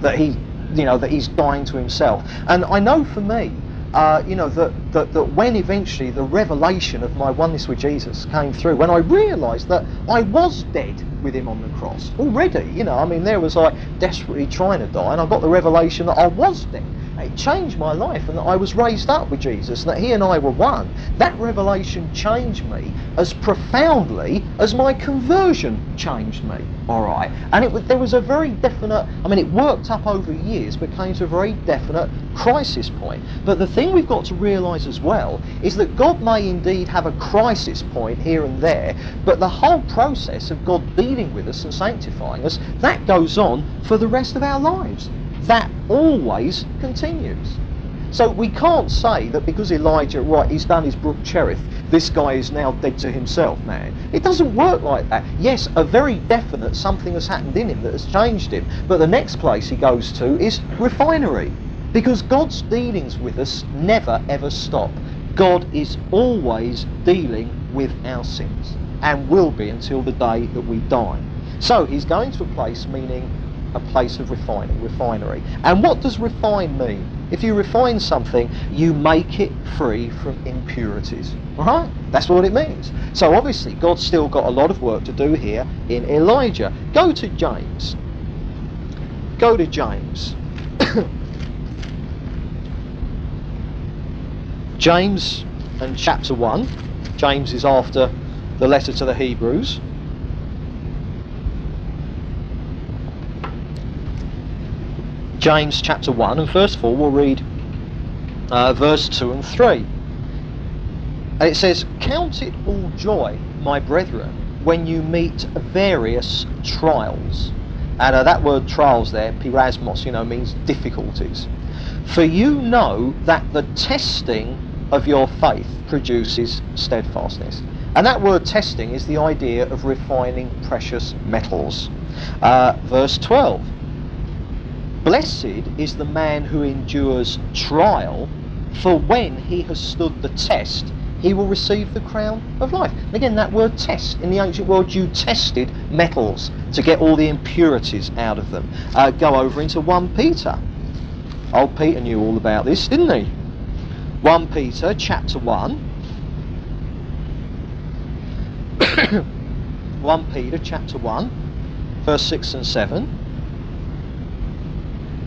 that he, you know, that he's dying to himself. And I know for me, uh, you know, that, that, that when eventually the revelation of my oneness with Jesus came through, when I realised that I was dead with him on the cross already, you know, I mean, there was like desperately trying to die, and I got the revelation that I was dead it changed my life and that I was raised up with Jesus and that he and I were one. That revelation changed me as profoundly as my conversion changed me. All right. And it, there was a very definite, I mean, it worked up over years, but came to a very definite crisis point. But the thing we've got to realize as well is that God may indeed have a crisis point here and there, but the whole process of God dealing with us and sanctifying us, that goes on for the rest of our lives that always continues. So we can't say that because Elijah, right, he's done his Brook Cherith, this guy is now dead to himself, man. It doesn't work like that. Yes, a very definite something has happened in him that has changed him. But the next place he goes to is refinery. Because God's dealings with us never ever stop. God is always dealing with our sins and will be until the day that we die. So he's going to a place meaning a place of refining, refinery. And what does refine mean? If you refine something, you make it free from impurities. Right? That's what it means. So obviously, God's still got a lot of work to do here in Elijah. Go to James. Go to James. James and chapter 1. James is after the letter to the Hebrews. James chapter 1, and first of all we'll read uh, verse 2 and 3. And it says, Count it all joy, my brethren, when you meet various trials. And uh, that word trials there, peirasmos, you know, means difficulties. For you know that the testing of your faith produces steadfastness. And that word testing is the idea of refining precious metals. Uh, verse 12 Blessed is the man who endures trial, for when he has stood the test, he will receive the crown of life. And again, that word test, in the ancient world, you tested metals to get all the impurities out of them. Uh, go over into 1 Peter. Old Peter knew all about this, didn't he? 1 Peter chapter 1. 1 Peter chapter 1, verse 6 and 7.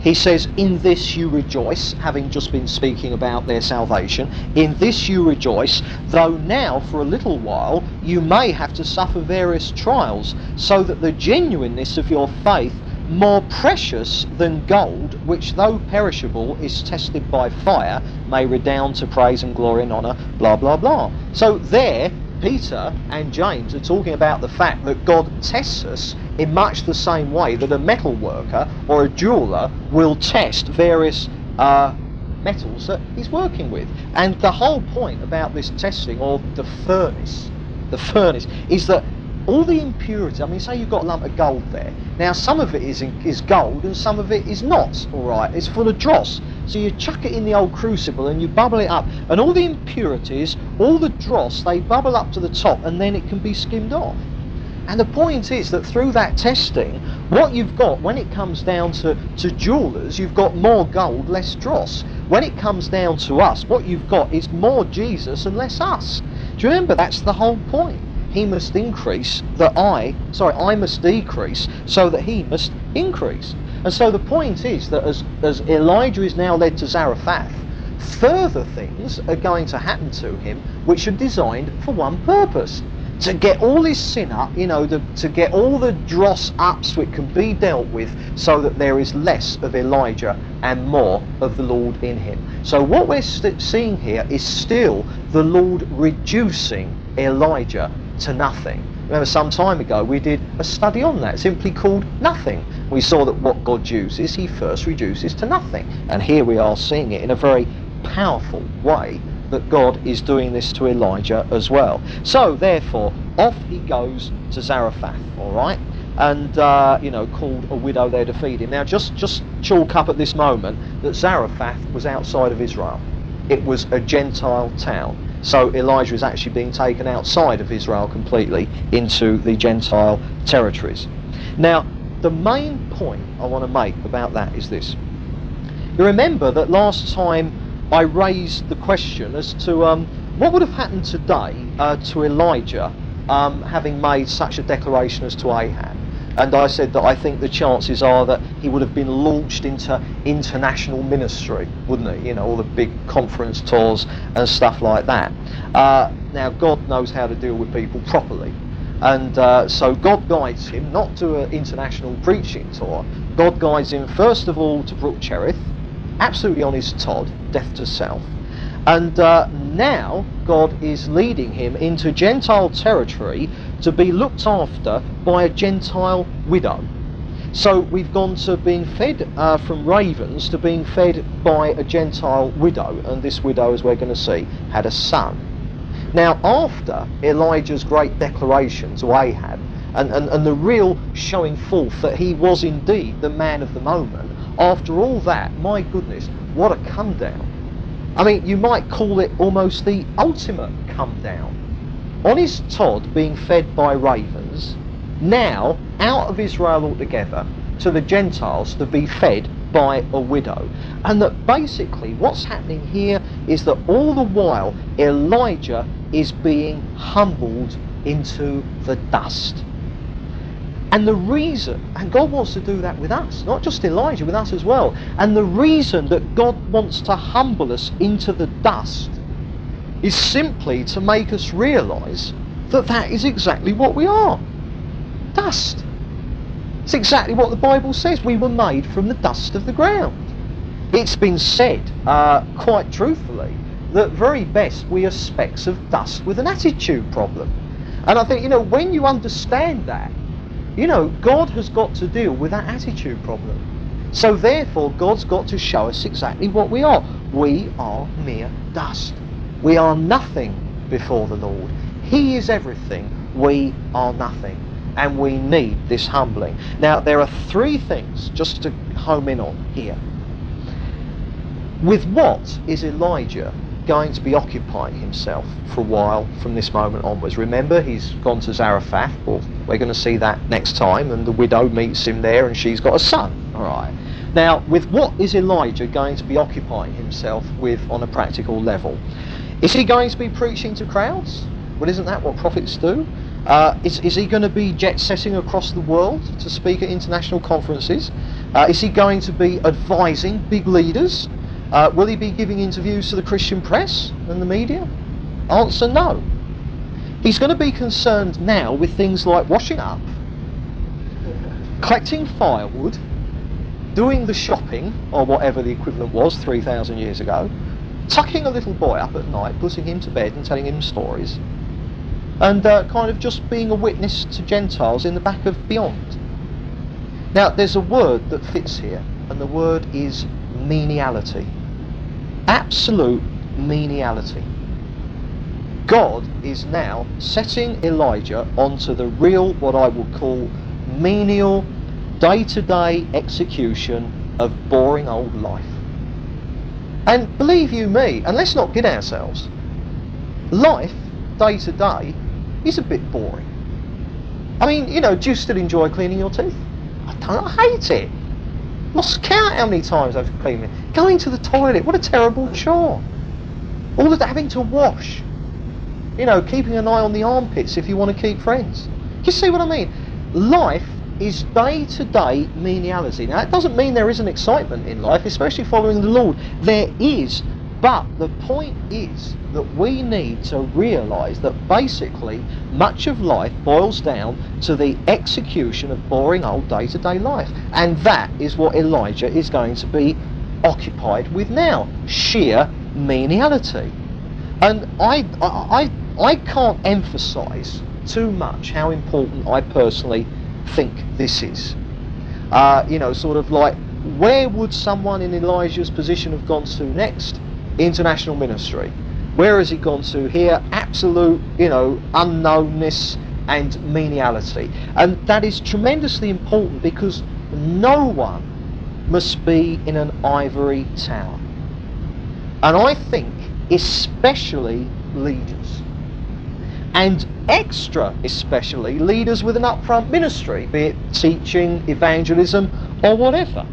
He says, In this you rejoice, having just been speaking about their salvation. In this you rejoice, though now for a little while you may have to suffer various trials, so that the genuineness of your faith, more precious than gold, which though perishable is tested by fire, may redound to praise and glory and honour, blah blah blah. So there, Peter and James are talking about the fact that God tests us in much the same way that a metal worker or a jeweler will test various uh, metals that he's working with. And the whole point about this testing, or the furnace, the furnace, is that all the impurities, I mean, say you've got a lump of gold there. Now, some of it is, is gold and some of it is not, all right? It's full of dross. So you chuck it in the old crucible and you bubble it up. And all the impurities, all the dross, they bubble up to the top and then it can be skimmed off. And the point is that through that testing, what you've got when it comes down to, to jewelers, you've got more gold, less dross. When it comes down to us, what you've got is more Jesus and less us. Do you remember that's the whole point? He must increase that I, sorry, I must decrease so that he must increase. And so the point is that as, as Elijah is now led to Zarephath, further things are going to happen to him which are designed for one purpose to get all his sin up, you know, the, to get all the dross up so it can be dealt with so that there is less of Elijah and more of the Lord in him. So what we're seeing here is still the Lord reducing Elijah to nothing. Remember, some time ago we did a study on that, simply called Nothing. We saw that what God uses, He first reduces to nothing. And here we are seeing it in a very powerful way that God is doing this to Elijah as well. So, therefore, off he goes to Zarephath, all right? And, uh, you know, called a widow there to feed him. Now, just, just chalk up at this moment that Zarephath was outside of Israel. It was a Gentile town. So Elijah is actually being taken outside of Israel completely into the Gentile territories. Now, the main point I want to make about that is this. You remember that last time I raised the question as to um, what would have happened today uh, to Elijah um, having made such a declaration as to Ahab. And I said that I think the chances are that he would have been launched into international ministry, wouldn't he? You know, all the big conference tours and stuff like that. Uh, now, God knows how to deal with people properly. And uh, so God guides him not to an international preaching tour. God guides him first of all to Brook Cherith, absolutely on his Todd, death to self. And uh, now God is leading him into Gentile territory to be looked after by a Gentile widow. So we've gone to being fed uh, from ravens to being fed by a Gentile widow, and this widow, as we're going to see, had a son. Now, after Elijah's great declaration to Ahab, and, and, and the real showing forth that he was indeed the man of the moment, after all that, my goodness, what a come down. I mean, you might call it almost the ultimate come down. On his Todd being fed by ravens, now out of Israel altogether to the Gentiles to be fed by a widow. And that basically what's happening here is that all the while Elijah is being humbled into the dust. And the reason, and God wants to do that with us, not just Elijah, with us as well. And the reason that God wants to humble us into the dust is simply to make us realize that that is exactly what we are dust. It's exactly what the Bible says. We were made from the dust of the ground. It's been said, uh, quite truthfully, that very best we are specks of dust with an attitude problem. And I think, you know, when you understand that, you know, God has got to deal with that attitude problem. So therefore, God's got to show us exactly what we are. We are mere dust. We are nothing before the Lord. He is everything. We are nothing. And we need this humbling. Now, there are three things just to home in on here. With what is Elijah going to be occupying himself for a while from this moment onwards. Remember, he's gone to Zarephath. Well, we're going to see that next time, and the widow meets him there, and she's got a son. All right. Now, with what is Elijah going to be occupying himself with on a practical level? Is he going to be preaching to crowds? Well, isn't that what prophets do? Uh, is, is he going to be jet setting across the world to speak at international conferences? Uh, is he going to be advising big leaders? Uh, will he be giving interviews to the Christian press and the media? Answer no. He's going to be concerned now with things like washing up, collecting firewood, doing the shopping, or whatever the equivalent was 3,000 years ago, tucking a little boy up at night, putting him to bed and telling him stories, and uh, kind of just being a witness to Gentiles in the back of Beyond. Now, there's a word that fits here, and the word is meniality. Absolute meniality. God is now setting Elijah onto the real, what I would call menial, day to day execution of boring old life. And believe you me, and let's not kid ourselves, life, day to day, is a bit boring. I mean, you know, do you still enjoy cleaning your teeth? I don't, hate it. Lost count how many times I've cleaned it. Going to the toilet, what a terrible chore. All of having to wash. You know, keeping an eye on the armpits if you want to keep friends. You see what I mean? Life is day to day meniality. Now, it doesn't mean there isn't excitement in life, especially following the Lord. There is, but the point is that we need to realise that basically much of life boils down to the execution of boring old day to day life. And that is what Elijah is going to be occupied with now sheer meniality. And I, I, I can't emphasise too much how important I personally think this is. Uh, you know, sort of like, where would someone in Elijah's position have gone to next? International ministry. Where has he gone to here? Absolute, you know, unknownness and meniality. And that is tremendously important because no one must be in an ivory tower. And I think especially leaders and extra especially leaders with an upfront ministry, be it teaching, evangelism, or whatever.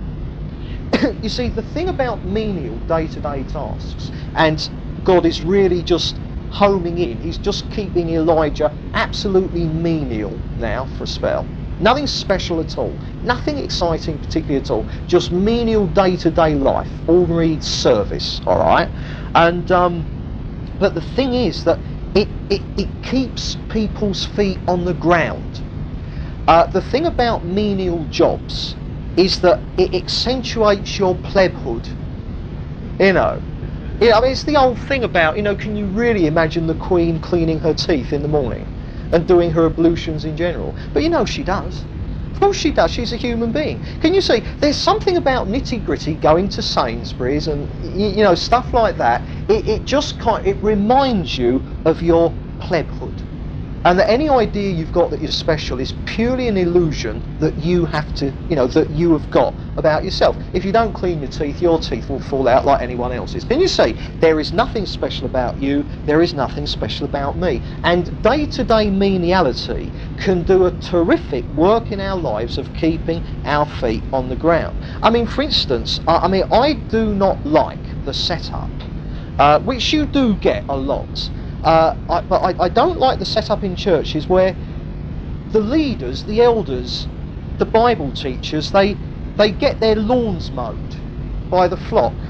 you see, the thing about menial day to day tasks, and God is really just homing in, he's just keeping Elijah absolutely menial now for a spell. Nothing special at all, nothing exciting particularly at all, just menial day to day life, ordinary service, alright? And, um, but the thing is that it, it, it keeps people's feet on the ground. Uh, the thing about menial jobs is that it accentuates your plebhood. You know, yeah, I mean, it's the old thing about, you know, can you really imagine the Queen cleaning her teeth in the morning and doing her ablutions in general? But you know she does. Of course she does. She's a human being. Can you see? There's something about nitty gritty going to Sainsbury's and you, know stuff like that. It, it just kind it reminds you of your plebhood. And that any idea you've got that you're special is purely an illusion that you have to, you know, that you have got about yourself. If you don't clean your teeth, your teeth will fall out like anyone else's. Can you see? There is nothing special about you, there is nothing special about me. And day to day meniality can do a terrific work in our lives of keeping our feet on the ground. I mean, for instance, I, I mean, I do not like the setup, uh, which you do get a lot uh, I, but I, I don't like the setup in churches where the leaders, the elders, the Bible teachers, they they get their lawns mowed by the flock.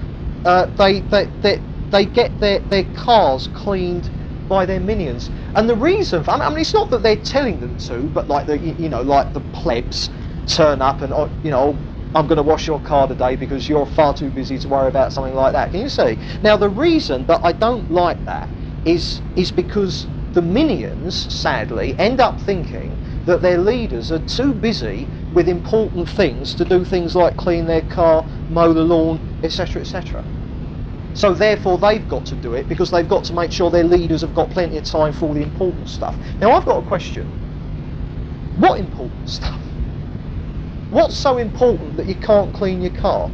Uh, they, they, they, they get their, their cars cleaned by their minions. And the reason, for, I mean, it's not that they're telling them to, but like the, you know, like the plebs turn up and, oh, you know, I'm going to wash your car today because you're far too busy to worry about something like that. Can you see? Now, the reason that I don't like that is, is because the minions, sadly, end up thinking that their leaders are too busy with important things to do things like clean their car, mow the lawn, etc., etc. So therefore they've got to do it because they've got to make sure their leaders have got plenty of time for all the important stuff. Now I've got a question. What important stuff? What's so important that you can't clean your car?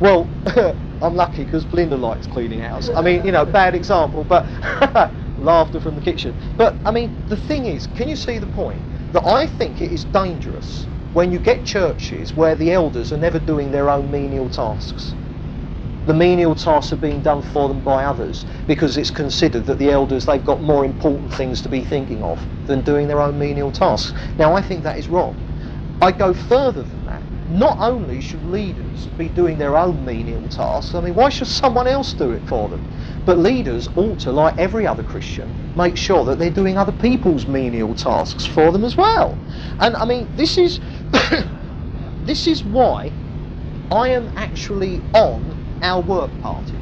Well, I'm lucky because Belinda likes cleaning house. I mean, you know, bad example, but laughter from the kitchen. But I mean, the thing is, can you see the point? That I think it is dangerous when you get churches where the elders are never doing their own menial tasks. The menial tasks are being done for them by others because it's considered that the elders, they've got more important things to be thinking of than doing their own menial tasks. Now, I think that is wrong. I go further not only should leaders be doing their own menial tasks, I mean, why should someone else do it for them? But leaders ought to, like every other Christian, make sure that they're doing other people's menial tasks for them as well. And I mean, this is this is why I am actually on our work parties.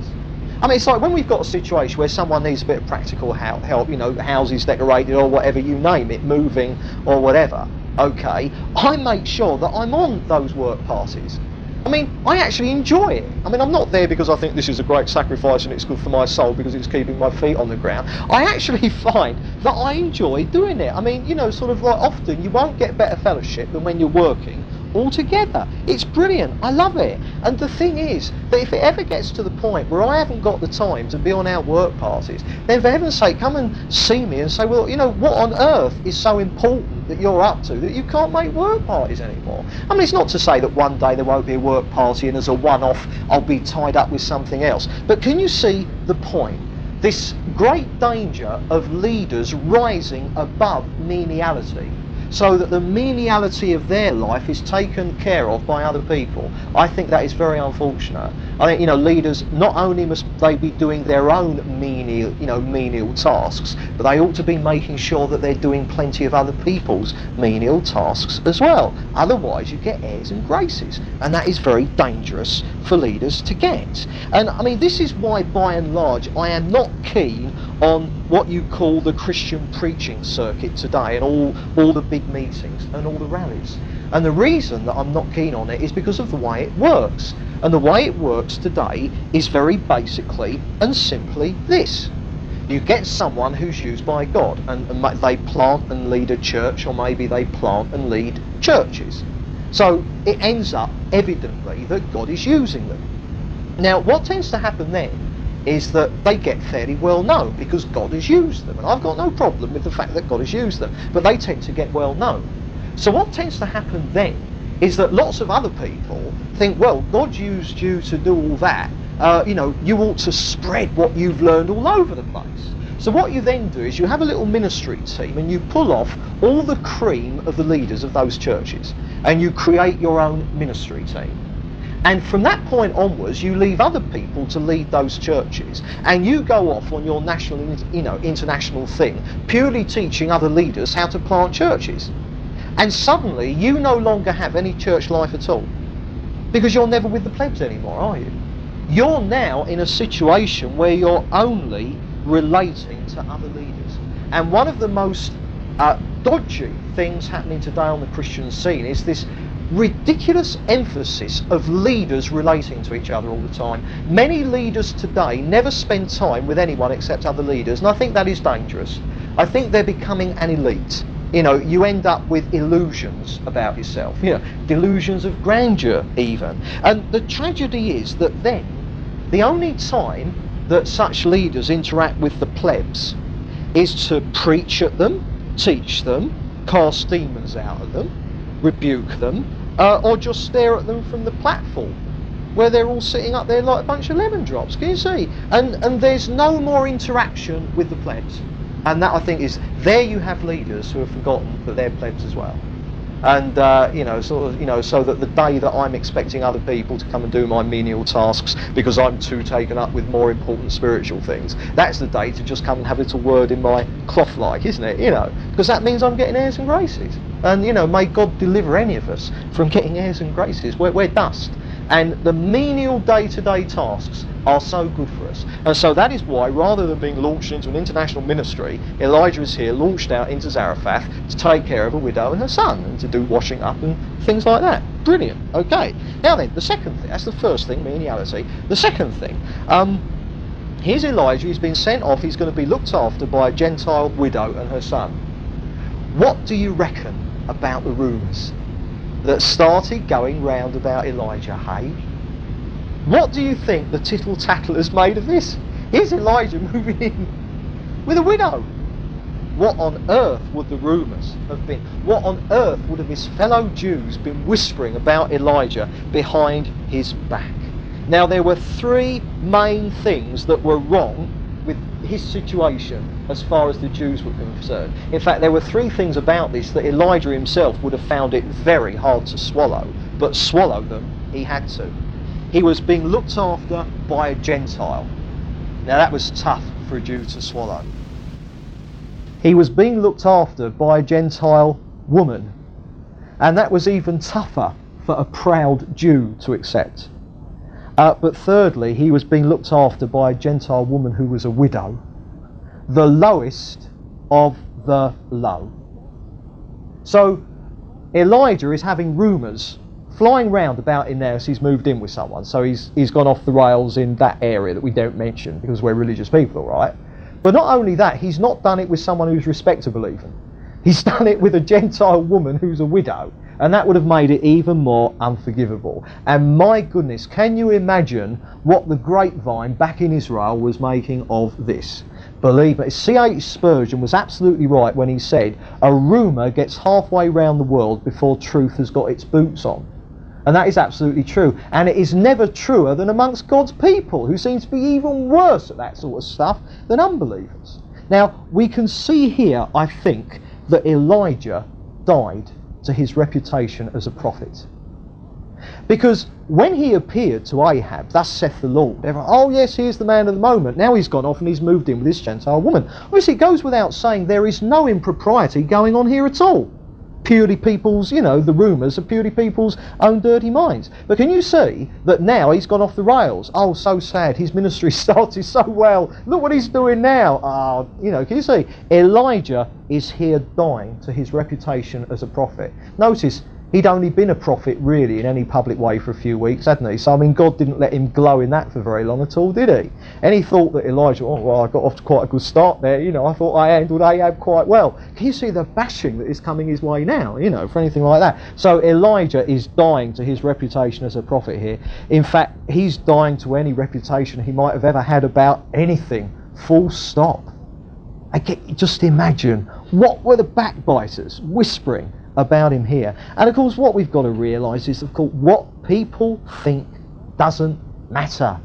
I mean, it's like when we've got a situation where someone needs a bit of practical help, you know, houses decorated or whatever you name it, moving or whatever okay, I make sure that I'm on those work parties. I mean, I actually enjoy it. I mean, I'm not there because I think this is a great sacrifice and it's good for my soul because it's keeping my feet on the ground. I actually find that I enjoy doing it. I mean, you know, sort of like often you won't get better fellowship than when you're working all together. It's brilliant. I love it. And the thing is that if it ever gets to the point where I haven't got the time to be on our work parties, then for heaven's sake, come and see me and say, well, you know, what on earth is so important that you're up to that you can't make work parties anymore? I mean, it's not to say that one day there won't be a work party and as a one-off I'll be tied up with something else. But can you see the point? This great danger of leaders rising above meniality so that the meniality of their life is taken care of by other people. I think that is very unfortunate. I think you know leaders not only must they be doing their own menial you know menial tasks, but they ought to be making sure that they're doing plenty of other people's menial tasks as well. Otherwise, you get airs and graces, and that is very dangerous for leaders to get. And I mean, this is why, by and large, I am not keen on what you call the Christian preaching circuit today and all, all the big meetings and all the rallies. And the reason that I'm not keen on it is because of the way it works. And the way it works today is very basically and simply this. You get someone who's used by God and, and they plant and lead a church or maybe they plant and lead churches. So it ends up evidently that God is using them. Now what tends to happen then is that they get fairly well known because God has used them. And I've got no problem with the fact that God has used them, but they tend to get well known. So what tends to happen then is that lots of other people think, well, God used you to do all that. Uh, you know, you ought to spread what you've learned all over the place. So what you then do is you have a little ministry team and you pull off all the cream of the leaders of those churches and you create your own ministry team. And from that point onwards, you leave other people to lead those churches, and you go off on your national, you know, international thing, purely teaching other leaders how to plant churches. And suddenly, you no longer have any church life at all, because you're never with the plebs anymore, are you? You're now in a situation where you're only relating to other leaders. And one of the most uh, dodgy things happening today on the Christian scene is this ridiculous emphasis of leaders relating to each other all the time. Many leaders today never spend time with anyone except other leaders, and I think that is dangerous. I think they're becoming an elite. You know, you end up with illusions about yourself, you know, delusions of grandeur even. And the tragedy is that then, the only time that such leaders interact with the plebs is to preach at them, teach them, cast demons out of them, rebuke them, uh, or just stare at them from the platform where they're all sitting up there like a bunch of lemon drops. Can you see? And and there's no more interaction with the plebs. And that I think is there you have leaders who have forgotten that they're plebs as well. And uh, you know, sort of, you know, so that the day that I'm expecting other people to come and do my menial tasks because I'm too taken up with more important spiritual things, that's the day to just come and have a little word in my cloth, like, isn't it? You know, because that means I'm getting airs and graces. And, you know, may God deliver any of us from getting airs and graces. We're, we're dust. And the menial day-to-day tasks are so good for us. And so that is why, rather than being launched into an international ministry, Elijah is here, launched out into Zarephath to take care of a widow and her son, and to do washing up and things like that. Brilliant. Okay. Now then, the second thing, that's the first thing, meniality. The second thing, um, here's Elijah, he's been sent off, he's going to be looked after by a Gentile widow and her son. What do you reckon about the rumours that started going round about Elijah, hey? What do you think the tittle tattle has made of this? Here's Elijah moving in with a widow. What on earth would the rumours have been? What on earth would have his fellow Jews been whispering about Elijah behind his back? Now, there were three main things that were wrong his situation as far as the Jews were concerned. In fact, there were three things about this that Elijah himself would have found it very hard to swallow, but swallow them he had to. He was being looked after by a Gentile. Now, that was tough for a Jew to swallow. He was being looked after by a Gentile woman, and that was even tougher for a proud Jew to accept. Uh, but thirdly, he was being looked after by a Gentile woman who was a widow, the lowest of the low. So Elijah is having rumours flying round about in there as he's moved in with someone. So he's, he's gone off the rails in that area that we don't mention because we're religious people, all right? But not only that, he's not done it with someone who's respectable even. He's done it with a Gentile woman who's a widow. And that would have made it even more unforgivable. And my goodness, can you imagine what the grapevine back in Israel was making of this? Believe me, C.H. Spurgeon was absolutely right when he said, a rumour gets halfway round the world before truth has got its boots on. And that is absolutely true. And it is never truer than amongst God's people, who seem to be even worse at that sort of stuff than unbelievers. Now, we can see here, I think, that Elijah died to his reputation as a prophet. Because when he appeared to Ahab, thus saith the Lord, everyone, oh yes, he is the man of the moment. Now he's gone off and he's moved in with this Gentile woman. Obviously, it goes without saying there is no impropriety going on here at all purely people's, you know, the rumours of purely people's own dirty minds. But can you see that now he's gone off the rails? Oh, so sad. His ministry started so well. Look what he's doing now. Uh, you know, can you see? Elijah is here dying to his reputation as a prophet. Notice He'd only been a prophet really in any public way for a few weeks, hadn't he? So I mean, God didn't let him glow in that for very long at all, did he? And he thought that Elijah, oh well, I got off to quite a good start there. You know, I thought I handled Ahab quite well. Can you see the bashing that is coming his way now? You know, for anything like that. So Elijah is dying to his reputation as a prophet here. In fact, he's dying to any reputation he might have ever had about anything. Full stop. I get, just imagine what were the backbiters whispering about him here. And of course, what we've got to realise is, of course, what people think doesn't matter.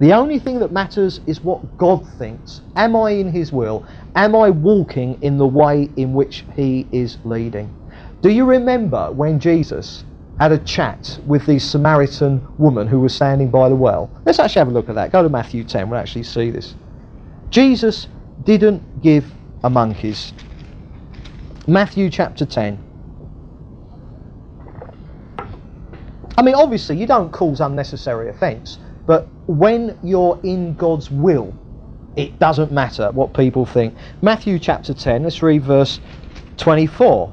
The only thing that matters is what God thinks. Am I in His will? Am I walking in the way in which He is leading? Do you remember when Jesus had a chat with the Samaritan woman who was standing by the well? Let's actually have a look at that. Go to Matthew 10, we'll actually see this. Jesus didn't give a monkey's Matthew chapter 10. I mean, obviously, you don't cause unnecessary offence, but when you're in God's will, it doesn't matter what people think. Matthew chapter 10, let's read verse 24.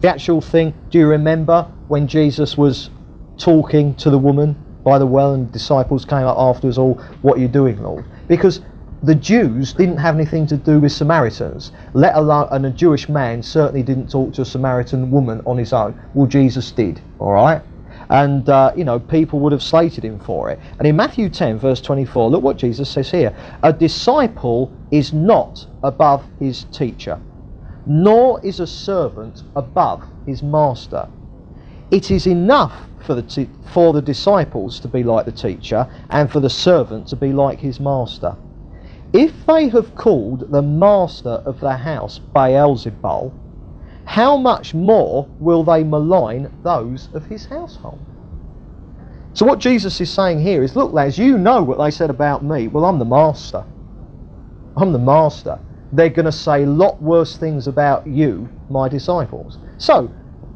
The actual thing, do you remember when Jesus was talking to the woman by the well and disciples came up afterwards, all, oh, what are you doing, Lord? Because the Jews didn't have anything to do with Samaritans, let alone, and a Jewish man certainly didn't talk to a Samaritan woman on his own. Well, Jesus did, all right? And, uh, you know, people would have slated him for it. And in Matthew 10, verse 24, look what Jesus says here A disciple is not above his teacher, nor is a servant above his master. It is enough for the, for the disciples to be like the teacher and for the servant to be like his master. If they have called the master of the house Beelzebul, how much more will they malign those of his household? So what Jesus is saying here is, look, lads, you know what they said about me. Well, I'm the master. I'm the master. They're going to say a lot worse things about you, my disciples. So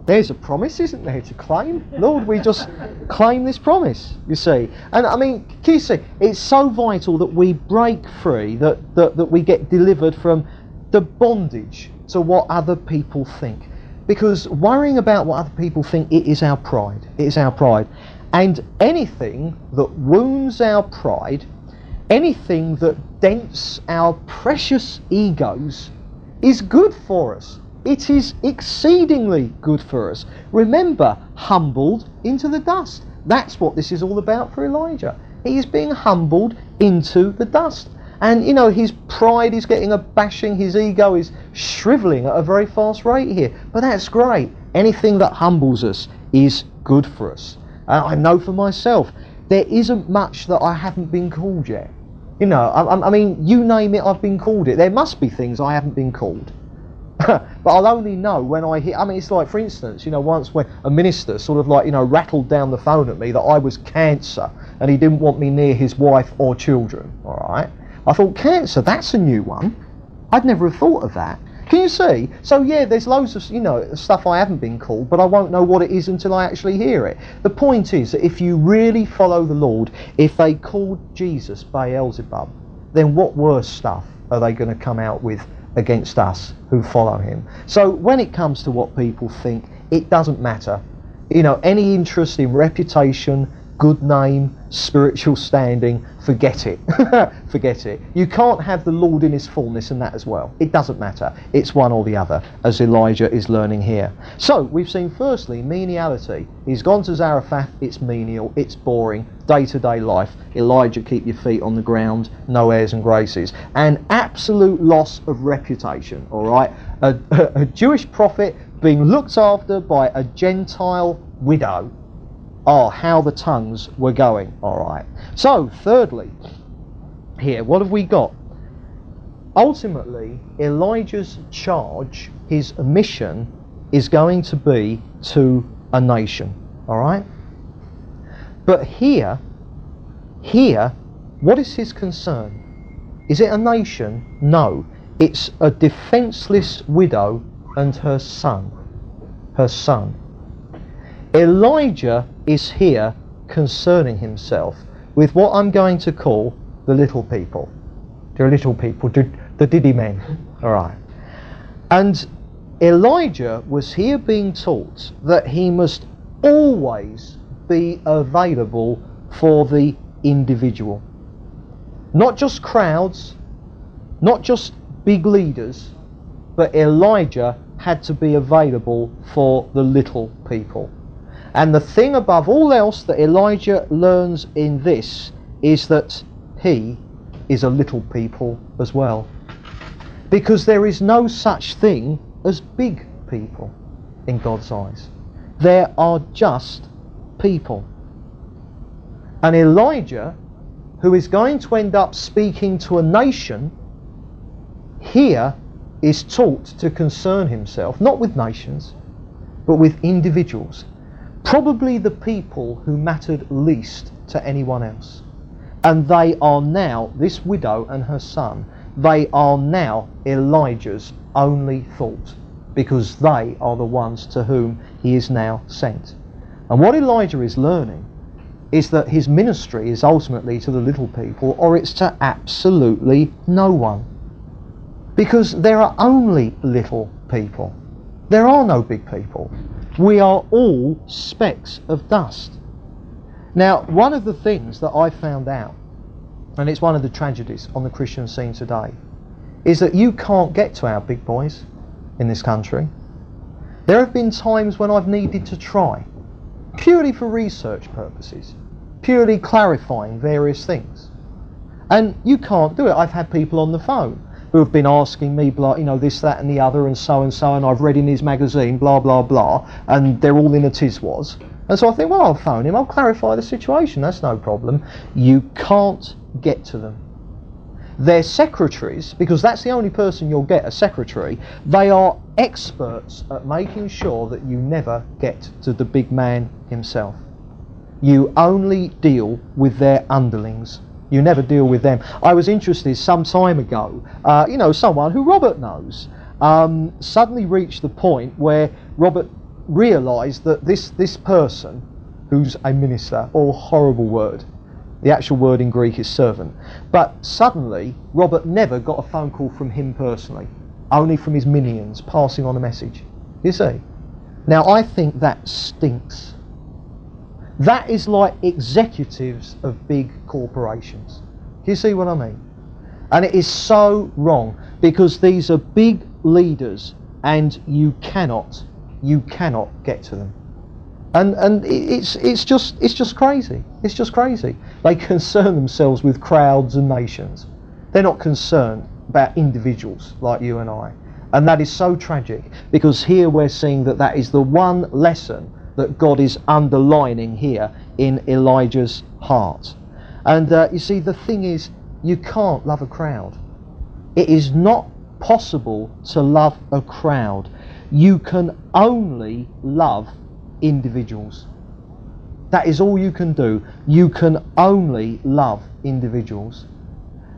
there's a promise, isn't there, to claim? Lord, we just claim this promise, you see. And I mean, see, it's so vital that we break free, that, that, that we get delivered from the bondage to what other people think. Because worrying about what other people think, it is our pride. It is our pride. And anything that wounds our pride, anything that dents our precious egos, is good for us. It is exceedingly good for us. Remember, humbled into the dust. That's what this is all about for Elijah. He is being humbled into the dust. And, you know, his pride is getting a bashing, his ego is shriveling at a very fast rate here. But that's great. Anything that humbles us is good for us. And I know for myself, there isn't much that I haven't been called yet. You know, I, I mean, you name it, I've been called it. There must be things I haven't been called. but I'll only know when I hear. I mean, it's like, for instance, you know, once when a minister sort of like, you know, rattled down the phone at me that I was cancer and he didn't want me near his wife or children. All right. I thought, cancer, that's a new one. I'd never have thought of that. Can you see? So yeah, there's loads of you know stuff I haven't been called, but I won't know what it is until I actually hear it. The point is that if you really follow the Lord, if they called Jesus Beelzebub, then what worse stuff are they going to come out with against us who follow him? So when it comes to what people think, it doesn't matter. You know, any interest in reputation, good name, spiritual standing, forget it. forget it. You can't have the Lord in his fullness and that as well. It doesn't matter. It's one or the other, as Elijah is learning here. So, we've seen firstly meniality. He's gone to Zarephath, it's menial, it's boring, day to day life. Elijah, keep your feet on the ground, no airs and graces. An absolute loss of reputation, alright? A, a, a Jewish prophet being looked after by a Gentile widow oh, how the tongues were going. All right. So, thirdly, here, what have we got? Ultimately, Elijah's charge, his mission, is going to be to a nation. All right. But here, here, what is his concern? Is it a nation? No. It's a defenseless widow and her son. Her son. Elijah is here concerning himself with what I'm going to call the little people. The little people, the diddy men. All right. And Elijah was here being taught that he must always be available for the individual. Not just crowds, not just big leaders, but Elijah had to be available for the little people. And the thing above all else that Elijah learns in this is that he is a little people as well. Because there is no such thing as big people in God's eyes. There are just people. And Elijah, who is going to end up speaking to a nation, here is taught to concern himself not with nations, but with individuals probably the people who mattered least to anyone else. And they are now, this widow and her son, they are now Elijah's only thought because they are the ones to whom he is now sent. And what Elijah is learning is that his ministry is ultimately to the little people or it's to absolutely no one. Because there are only little people. There are no big people. We are all specks of dust. Now, one of the things that I found out, and it's one of the tragedies on the Christian scene today, is that you can't get to our big boys in this country. There have been times when I've needed to try, purely for research purposes, purely clarifying various things. And you can't do it. I've had people on the phone who have been asking me, blah, you know, this, that, and the other, and so and so, and I've read in his magazine, blah, blah, blah, and they're all in a tiswas. And so I think, well, I'll phone him, I'll clarify the situation, that's no problem. You can't get to them. Their secretaries, because that's the only person you'll get, a secretary, they are experts at making sure that you never get to the big man himself. You only deal with their underlings you never deal with them. I was interested some time ago, uh, you know, someone who Robert knows um, suddenly reached the point where Robert realised that this, this person, who's a minister, or horrible word, the actual word in Greek is servant, but suddenly Robert never got a phone call from him personally, only from his minions passing on a message. You see? Now I think that stinks. That is like executives of big corporations. Do you see what I mean? And it is so wrong because these are big leaders and you cannot, you cannot get to them. And, and it's, it's, just, it's just crazy. It's just crazy. They concern themselves with crowds and nations. They're not concerned about individuals like you and I. And that is so tragic because here we're seeing that that is the one lesson that God is underlining here in Elijah's heart. And uh, you see, the thing is, you can't love a crowd. It is not possible to love a crowd. You can only love individuals. That is all you can do. You can only love individuals.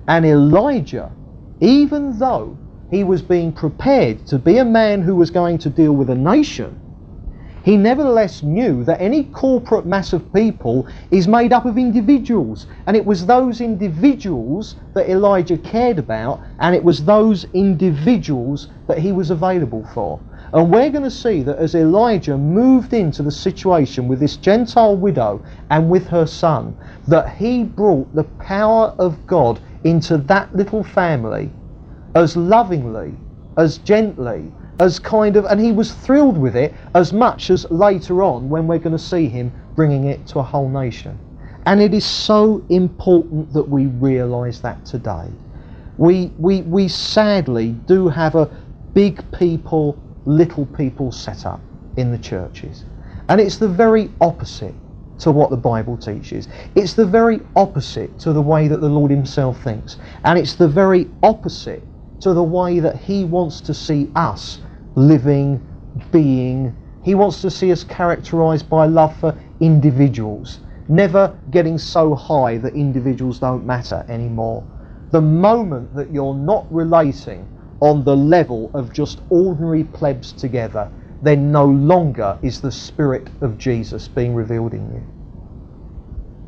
And Elijah, even though he was being prepared to be a man who was going to deal with a nation, He nevertheless knew that any corporate mass of people is made up of individuals, and it was those individuals that Elijah cared about, and it was those individuals that he was available for. And we're going to see that as Elijah moved into the situation with this Gentile widow and with her son, that he brought the power of God into that little family as lovingly, as gently, as kind of, and he was thrilled with it as much as later on when we're going to see him bringing it to a whole nation. And it is so important that we realise that today. We, we, we sadly do have a big people, little people set up in the churches. And it's the very opposite to what the Bible teaches. It's the very opposite to the way that the Lord Himself thinks. And it's the very opposite to the way that He wants to see us living, being. He wants to see us characterized by love for individuals, never getting so high that individuals don't matter anymore. The moment that you're not relating on the level of just ordinary plebs together, then no longer is the Spirit of Jesus being revealed in you.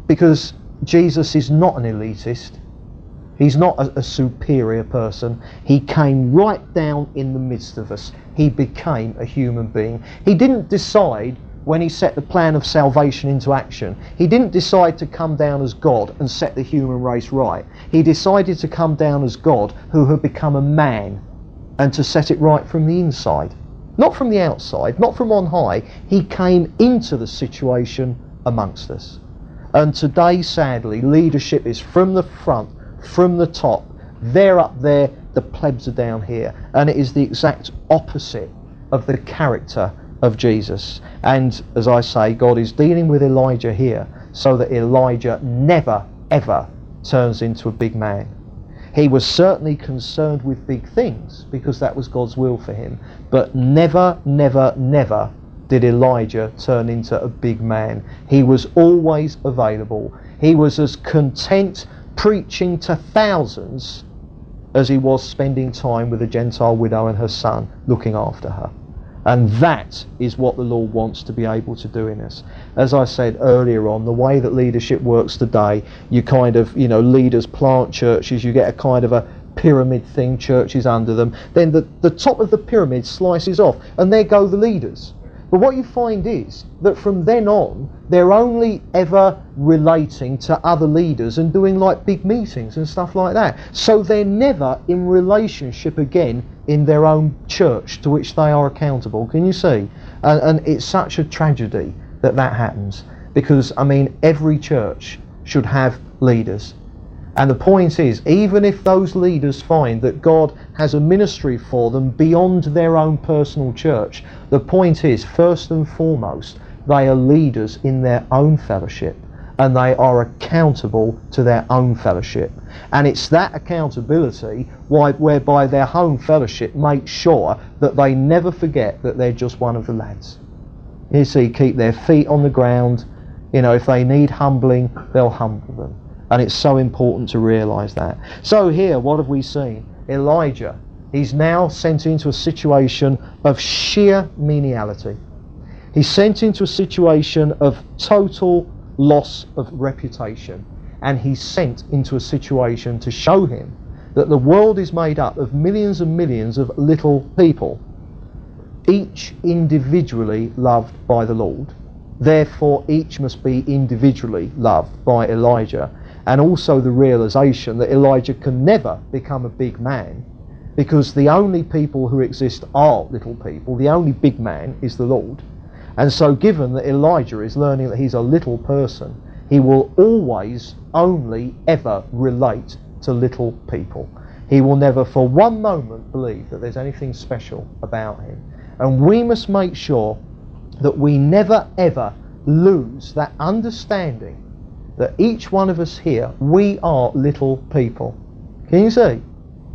Because Jesus is not an elitist. He's not a, a, superior person. He came right down in the midst of us. He became a human being. He didn't decide when he set the plan of salvation into action, he didn't decide to come down as God and set the human race right. He decided to come down as God who had become a man and to set it right from the inside. Not from the outside, not from on high. He came into the situation amongst us. And today, sadly, leadership is from the front from the top. They're up there, the plebs are down here. And it is the exact opposite of the character of Jesus. And as I say, God is dealing with Elijah here so that Elijah never, ever turns into a big man. He was certainly concerned with big things because that was God's will for him. But never, never, never did Elijah turn into a big man. He was always available. He was as content preaching to thousands as he was spending time with a Gentile widow and her son looking after her. And that is what the Lord wants to be able to do in us. As I said earlier on, the way that leadership works today, you kind of, you know, leaders plant churches, you get a kind of a pyramid thing, churches under them. Then the, the top of the pyramid slices off, and there go the leaders. But what you find is that from then on, they're only ever relating to other leaders and doing like big meetings and stuff like that. So they're never in relationship again in their own church to which they are accountable. Can you see? And, and it's such a tragedy that that happens because, I mean, every church should have leaders and the point is, even if those leaders find that God has a ministry for them beyond their own personal church, the point is, first and foremost, they are leaders in their own fellowship and they are accountable to their own fellowship. And it's that accountability why, whereby their home fellowship makes sure that they never forget that they're just one of the lads. You see, keep their feet on the ground. You know, if they need humbling, they'll humble them. And it's so important to realize that. So, here, what have we seen? Elijah, he's now sent into a situation of sheer meniality. He's sent into a situation of total loss of reputation. And he's sent into a situation to show him that the world is made up of millions and millions of little people, each individually loved by the Lord. Therefore, each must be individually loved by Elijah and also the realization that Elijah can never become a big man because the only people who exist are little people. The only big man is the Lord. And so, given that Elijah is learning that he's a little person, he will always only ever relate to little people. He will never for one moment believe that there's anything special about him. And we must make sure that we never ever lose that understanding that each one of us here, we are little people. Can you see?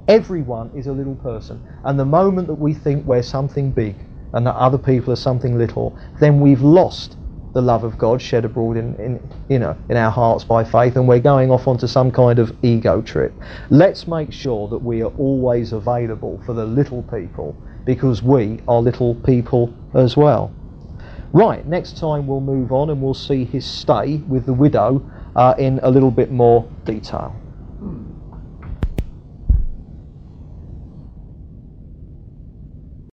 Everyone is a little person. And the moment that we think we're something big and that other people are something little, then we've lost the love of God shed abroad in, in, you know, in our hearts by faith and we're going off onto some kind of ego trip. Let's make sure that we are always available for the little people because we are little people as well. Right, next time we'll move on and we'll see his stay with the widow uh, in a little bit more detail.